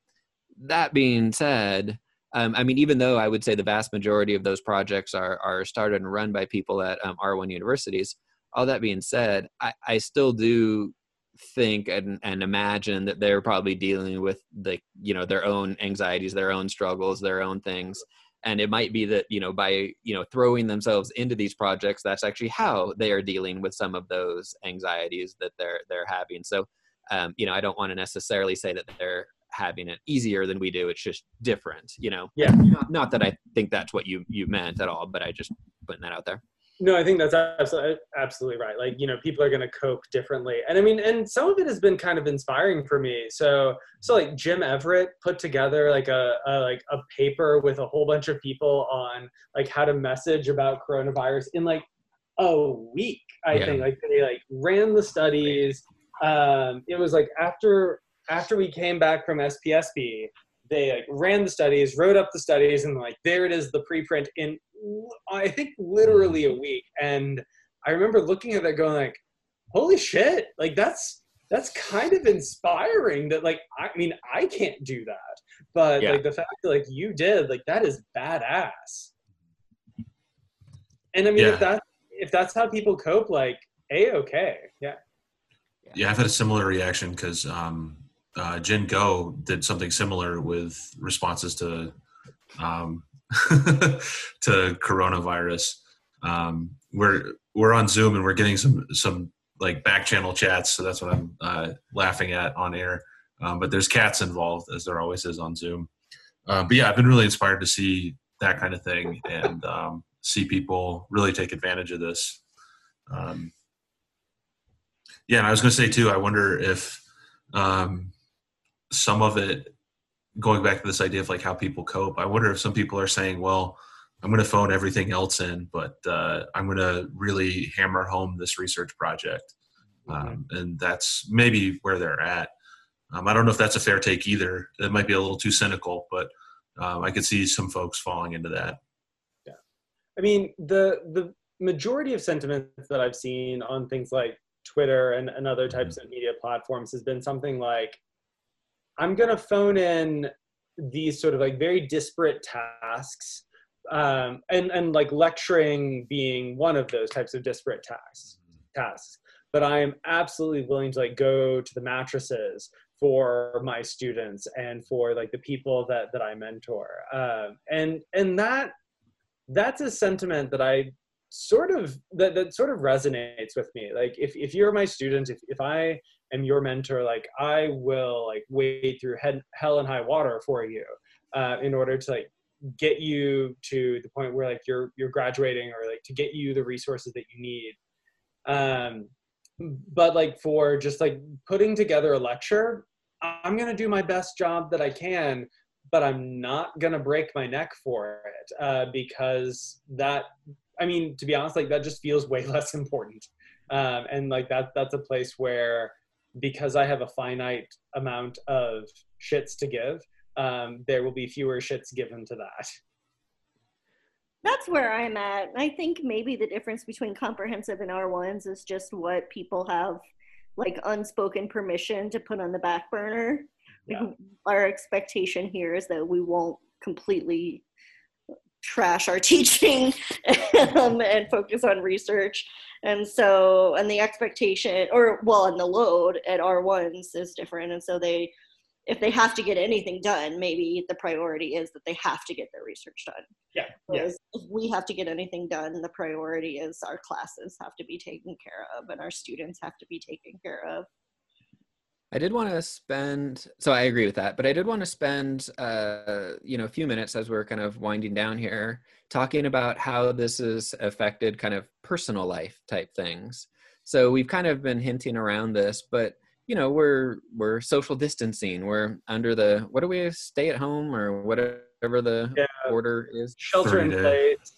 That being said um, i mean even though i would say the vast majority of those projects are are started and run by people at um, r1 universities all that being said I, I still do think and, and imagine that they're probably dealing with the you know their own anxieties their own struggles their own things. And it might be that you know by you know throwing themselves into these projects that's actually how they are dealing with some of those anxieties that they're they're having. So um, you know i don't want to necessarily say that they're having it easier than we do it's just different you know yeah not, not that i think that's what you you meant at all but i just putting that out there no, I think that's absolutely absolutely right. Like you know, people are going to cope differently, and I mean, and some of it has been kind of inspiring for me. So, so like Jim Everett put together like a, a like a paper with a whole bunch of people on like how to message about coronavirus in like a week. I yeah. think like they like ran the studies. Um, it was like after after we came back from SPSP, they like ran the studies, wrote up the studies, and like there it is, the preprint in I think literally a week. And I remember looking at that going like, holy shit, like that's that's kind of inspiring that like I mean I can't do that. But yeah. like the fact that like you did, like that is badass. And I mean yeah. if that if that's how people cope, like a okay. Yeah. Yeah, I've had a similar reaction because um uh, Jin Go did something similar with responses to um, to coronavirus. Um, we're we're on Zoom and we're getting some some like back channel chats, so that's what I'm uh, laughing at on air. Um, but there's cats involved, as there always is on Zoom. Uh, but yeah, I've been really inspired to see that kind of thing and um, see people really take advantage of this. Um, yeah, and I was going to say too, I wonder if um, some of it going back to this idea of like how people cope, I wonder if some people are saying, well, I'm going to phone everything else in, but uh, I'm going to really hammer home this research project. Mm-hmm. Um, and that's maybe where they're at. Um, I don't know if that's a fair take either. It might be a little too cynical, but um, I could see some folks falling into that. Yeah. I mean, the, the majority of sentiments that I've seen on things like Twitter and, and other types mm-hmm. of media platforms has been something like, I'm going to phone in these sort of like very disparate tasks um, and, and like lecturing being one of those types of disparate tasks, tasks. But I am absolutely willing to like go to the mattresses for my students and for like the people that that I mentor. Um, and and that that's a sentiment that I sort of that, that sort of resonates with me. Like if, if you're my student, if, if I am your mentor like i will like wade through head, hell and high water for you uh, in order to like get you to the point where like you're you're graduating or like to get you the resources that you need um but like for just like putting together a lecture i'm going to do my best job that i can but i'm not going to break my neck for it uh, because that i mean to be honest like that just feels way less important um, and like that that's a place where because I have a finite amount of shits to give, um, there will be fewer shits given to that. That's where I'm at. I think maybe the difference between comprehensive and R1s is just what people have like unspoken permission to put on the back burner. Yeah. Our expectation here is that we won't completely trash our teaching um, and focus on research. And so and the expectation or well and the load at r1s is different. And so they if they have to get anything done maybe the priority is that they have to get their research done. Yeah yes if we have to get anything done the priority is our classes have to be taken care of and our students have to be taken care of I did want to spend, so I agree with that, but I did want to spend, uh, you know, a few minutes as we're kind of winding down here, talking about how this has affected kind of personal life type things. So we've kind of been hinting around this, but you know, we're we're social distancing. We're under the what do we stay at home or whatever the yeah. order is? Shelter in place.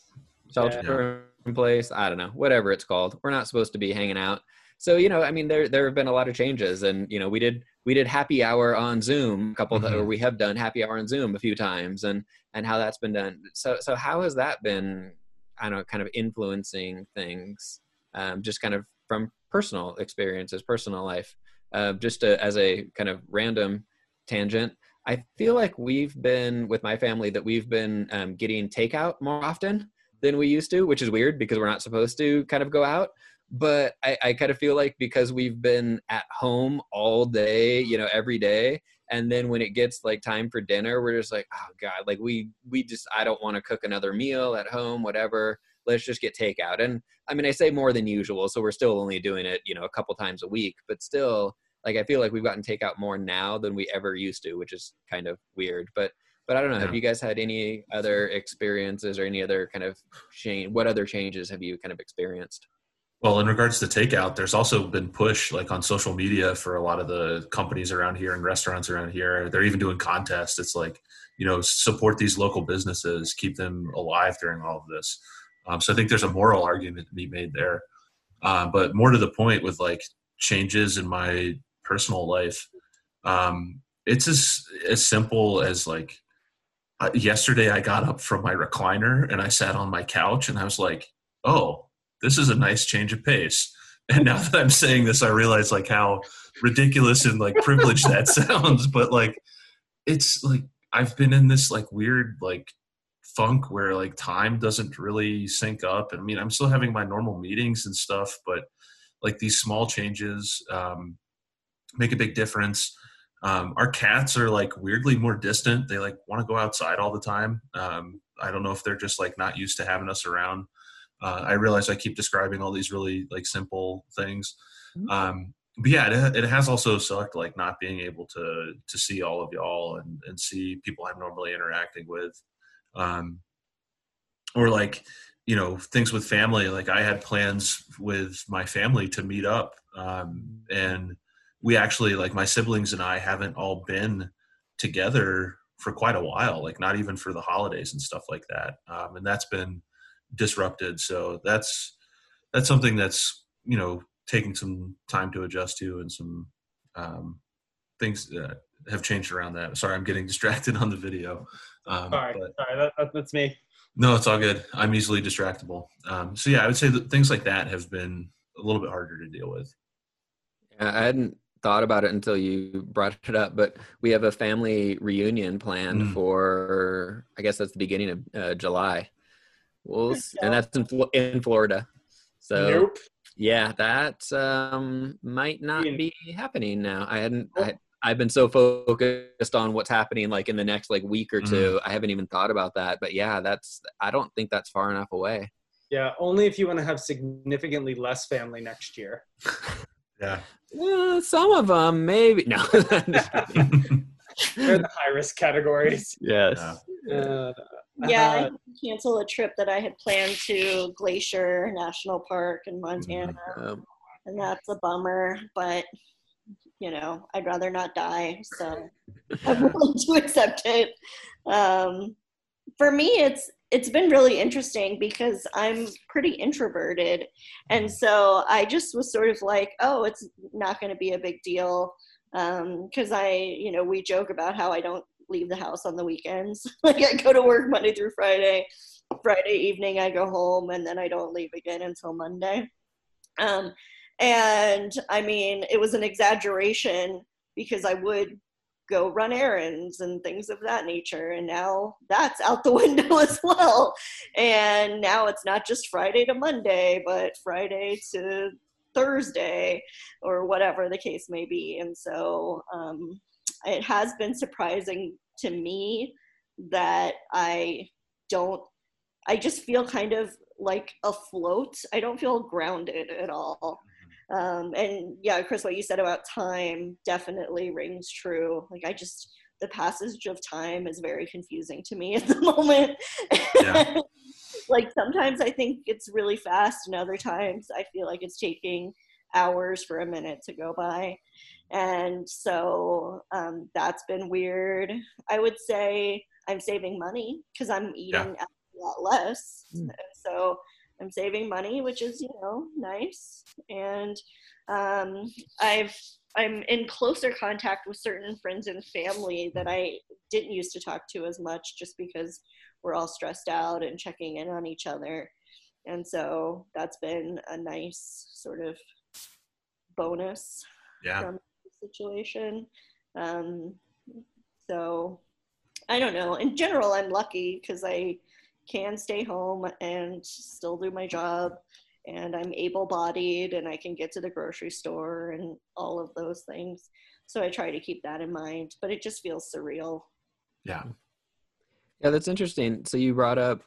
Shelter yeah. in place. I don't know, whatever it's called. We're not supposed to be hanging out so you know i mean there there have been a lot of changes and you know we did we did happy hour on zoom a couple mm-hmm. or we have done happy hour on zoom a few times and and how that's been done so so how has that been i don't know kind of influencing things um, just kind of from personal experiences personal life uh, just to, as a kind of random tangent i feel like we've been with my family that we've been um, getting takeout more often than we used to which is weird because we're not supposed to kind of go out but I, I kind of feel like because we've been at home all day, you know, every day, and then when it gets like time for dinner, we're just like, oh god, like we we just I don't want to cook another meal at home, whatever. Let's just get takeout. And I mean, I say more than usual, so we're still only doing it, you know, a couple times a week, but still, like I feel like we've gotten takeout more now than we ever used to, which is kind of weird. But but I don't know. Yeah. Have you guys had any other experiences or any other kind of change? What other changes have you kind of experienced? Well, in regards to takeout, there's also been push like on social media for a lot of the companies around here and restaurants around here. They're even doing contests. It's like, you know, support these local businesses, keep them alive during all of this. Um, so I think there's a moral argument to be made there. Uh, but more to the point with like changes in my personal life, um, it's as as simple as like uh, yesterday I got up from my recliner and I sat on my couch and I was like, oh, this is a nice change of pace. And now that I'm saying this, I realize like how ridiculous and like privileged that sounds. But like, it's like I've been in this like weird like funk where like time doesn't really sync up. And I mean, I'm still having my normal meetings and stuff, but like these small changes um, make a big difference. Um, our cats are like weirdly more distant. They like want to go outside all the time. Um, I don't know if they're just like not used to having us around uh, I realize I keep describing all these really like simple things. Mm-hmm. Um, but yeah, it, it, has also sucked like not being able to to see all of y'all and, and see people I'm normally interacting with, um, or like you know things with family. Like I had plans with my family to meet up, um, and we actually like my siblings and I haven't all been together for quite a while. Like not even for the holidays and stuff like that, um, and that's been disrupted. So that's that's something that's you know taking some time to adjust to and some um, things that have changed around that. Sorry, I'm getting distracted on the video. Um, sorry, but, sorry, that, that's me. No, it's all good. I'm easily distractible. Um, so yeah, I would say that things like that have been a little bit harder to deal with. Yeah, I hadn't thought about it until you brought it up, but we have a family reunion planned mm. for I guess that's the beginning of uh, July. We'll and that's in in Florida. So nope. yeah, that um, might not be happening now. I hadn't. I, I've been so focused on what's happening like in the next like week or 2 mm. I haven't even thought about that. But yeah, that's I don't think that's far enough away. Yeah, only if you want to have significantly less family next year. yeah. Some of them maybe no. They're the high risk categories. Yes. Yeah. Uh, yeah, I uh, cancel a trip that I had planned to Glacier National Park in Montana, um, and that's a bummer. But you know, I'd rather not die, so I'm willing to accept it. Um, for me, it's it's been really interesting because I'm pretty introverted, and mm-hmm. so I just was sort of like, oh, it's not going to be a big deal because um, I, you know, we joke about how I don't leave the house on the weekends. like I go to work Monday through Friday. Friday evening I go home and then I don't leave again until Monday. Um, and I mean, it was an exaggeration because I would go run errands and things of that nature. And now that's out the window as well. And now it's not just Friday to Monday, but Friday to Thursday or whatever the case may be. And so um, it has been surprising to me that I don't, I just feel kind of like afloat. I don't feel grounded at all. Um, and yeah, Chris, what you said about time definitely rings true. Like I just the passage of time is very confusing to me at the moment. Yeah. like sometimes I think it's really fast, and other times I feel like it's taking hours for a minute to go by. And so um, that's been weird. I would say I'm saving money because I'm eating yeah. a lot less. Mm. So I'm saving money, which is, you know, nice. And um, I've I'm in closer contact with certain friends and family that I didn't used to talk to as much just because we're all stressed out and checking in on each other. And so that's been a nice sort of bonus yeah. from the situation. Um, so I don't know. In general, I'm lucky because I can stay home and still do my job and I'm able bodied and I can get to the grocery store and all of those things. So I try to keep that in mind, but it just feels surreal. Yeah. Yeah, that's interesting. So you brought up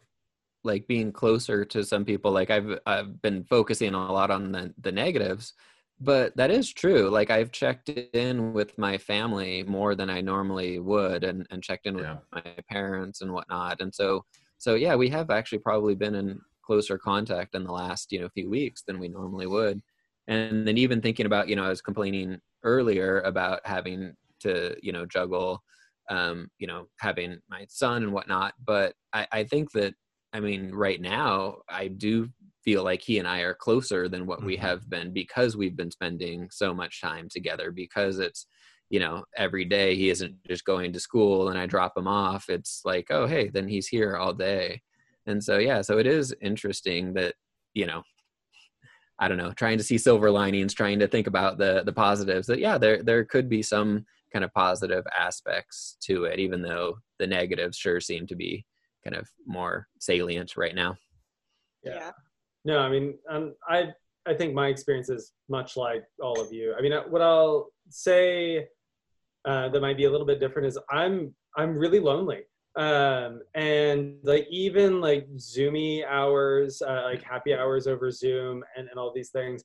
like being closer to some people like I've I've been focusing a lot on the the negatives, but that is true. Like I've checked in with my family more than I normally would and and checked in yeah. with my parents and whatnot. And so so yeah, we have actually probably been in closer contact in the last you know few weeks than we normally would and then even thinking about you know i was complaining earlier about having to you know juggle um you know having my son and whatnot but i i think that i mean right now i do feel like he and i are closer than what mm-hmm. we have been because we've been spending so much time together because it's you know every day he isn't just going to school and i drop him off it's like oh hey then he's here all day and so yeah so it is interesting that you know i don't know trying to see silver linings trying to think about the the positives that yeah there there could be some kind of positive aspects to it even though the negatives sure seem to be kind of more salient right now yeah, yeah. No i mean um, i i think my experience is much like all of you. I mean uh, what i'll say uh, that might be a little bit different is i'm i'm really lonely. Um and like even like zoomy hours uh, like happy hours over zoom and, and all these things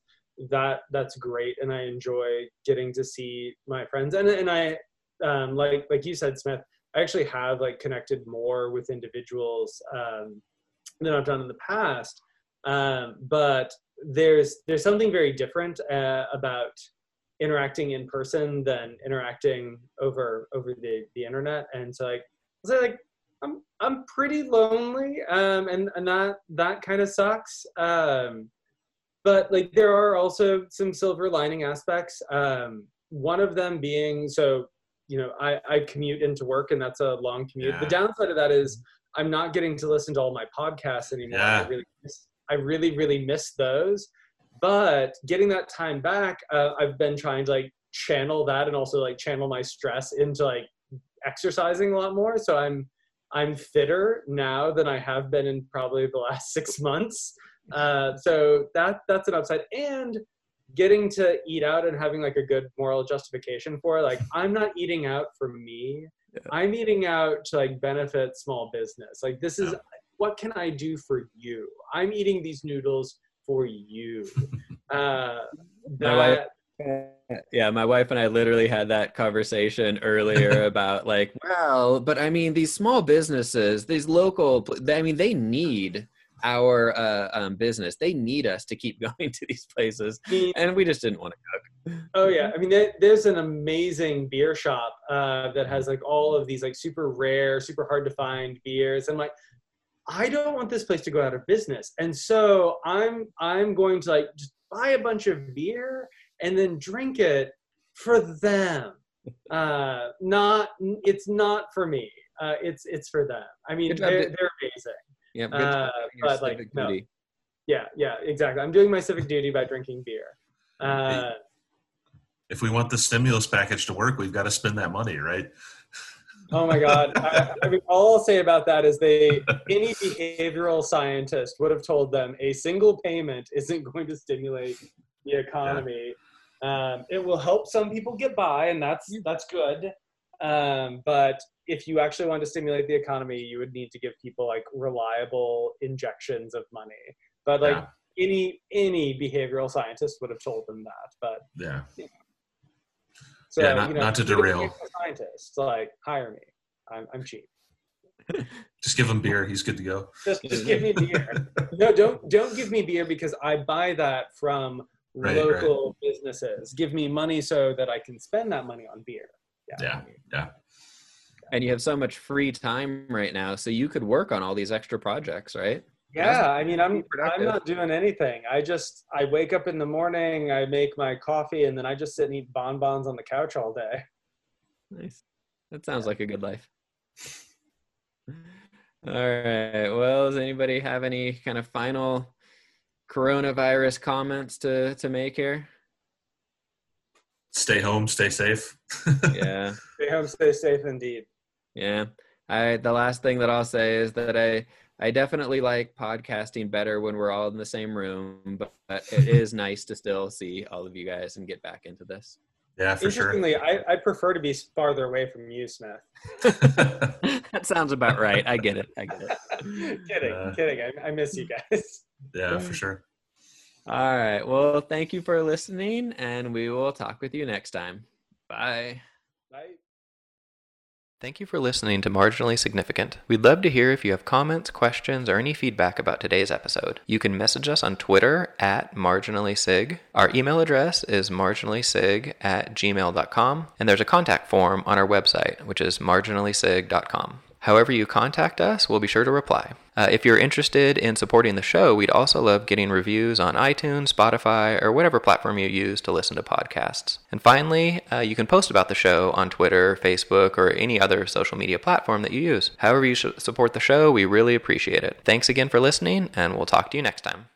that that's great. And i enjoy getting to see my friends. And and i um like like you said smith i actually have like connected more with individuals um than i've done in the past um but there's there's something very different uh, about interacting in person than interacting over over the the internet and so like so like I'm I'm pretty lonely, um, and and that that kind of sucks. Um, but like there are also some silver lining aspects. Um, one of them being so you know I I commute into work, and that's a long commute. Yeah. The downside of that is I'm not getting to listen to all my podcasts anymore. Yeah. I really miss, I really really miss those. But getting that time back, uh, I've been trying to like channel that and also like channel my stress into like exercising a lot more. So I'm I'm fitter now than I have been in probably the last six months. Uh, so that that's an upside. And getting to eat out and having like a good moral justification for it. Like I'm not eating out for me. Yeah. I'm eating out to like benefit small business. Like this is yeah. What can I do for you? I'm eating these noodles for you. Uh, that yeah, my wife and I literally had that conversation earlier about like, well, but I mean, these small businesses, these local, I mean, they need our uh, um, business. They need us to keep going to these places, and we just didn't want to cook. Oh yeah, I mean, there, there's an amazing beer shop uh, that has like all of these like super rare, super hard to find beers, and like. I don't want this place to go out of business, and so I'm I'm going to like just buy a bunch of beer and then drink it for them. Uh, not it's not for me. Uh, it's it's for them. I mean, they're, they're amazing. Yeah, uh, but like no. Yeah, yeah, exactly. I'm doing my civic duty by drinking beer. Uh, if we want the stimulus package to work, we've got to spend that money, right? Oh my God! I, I, mean, all I'll say about that is they any behavioral scientist would have told them a single payment isn't going to stimulate the economy. Um, it will help some people get by, and that's that's good. Um, but if you actually want to stimulate the economy, you would need to give people like reliable injections of money. But like, yeah. any any behavioral scientist would have told them that. But Yeah. So Yeah, not- you know, not to if you're a derail. behavioral Scientist, like hire me. I'm I'm cheap. Just give him beer. He's good to go. Just just give me beer. No, don't don't give me beer because I buy that from Right, local businesses. Give me money so that I can spend that money on beer. Yeah. Yeah. And you have so much free time right now, so you could work on all these extra projects, right? Yeah, I mean, I'm I'm not doing anything. I just I wake up in the morning, I make my coffee, and then I just sit and eat bonbons on the couch all day. Nice. That sounds like a good life. All right. Well, does anybody have any kind of final coronavirus comments to to make here? Stay home. Stay safe. Yeah. Stay home, stay safe, indeed. Yeah. I the last thing that I'll say is that I I definitely like podcasting better when we're all in the same room, but, but it is nice to still see all of you guys and get back into this. yeah, for sure. Interestingly, I, I prefer to be farther away from you, Smith. that sounds about right. I get it. I get it. kidding, Uh. kidding. I, I miss you guys. yeah, for sure. All right. Well, thank you for listening, and we will talk with you next time. Bye. Bye. Thank you for listening to Marginally Significant. We'd love to hear if you have comments, questions, or any feedback about today's episode. You can message us on Twitter at marginallysig. Our email address is marginallysig at gmail.com, and there's a contact form on our website, which is marginallysig.com. However, you contact us, we'll be sure to reply. Uh, if you're interested in supporting the show, we'd also love getting reviews on iTunes, Spotify, or whatever platform you use to listen to podcasts. And finally, uh, you can post about the show on Twitter, Facebook, or any other social media platform that you use. However, you support the show, we really appreciate it. Thanks again for listening, and we'll talk to you next time.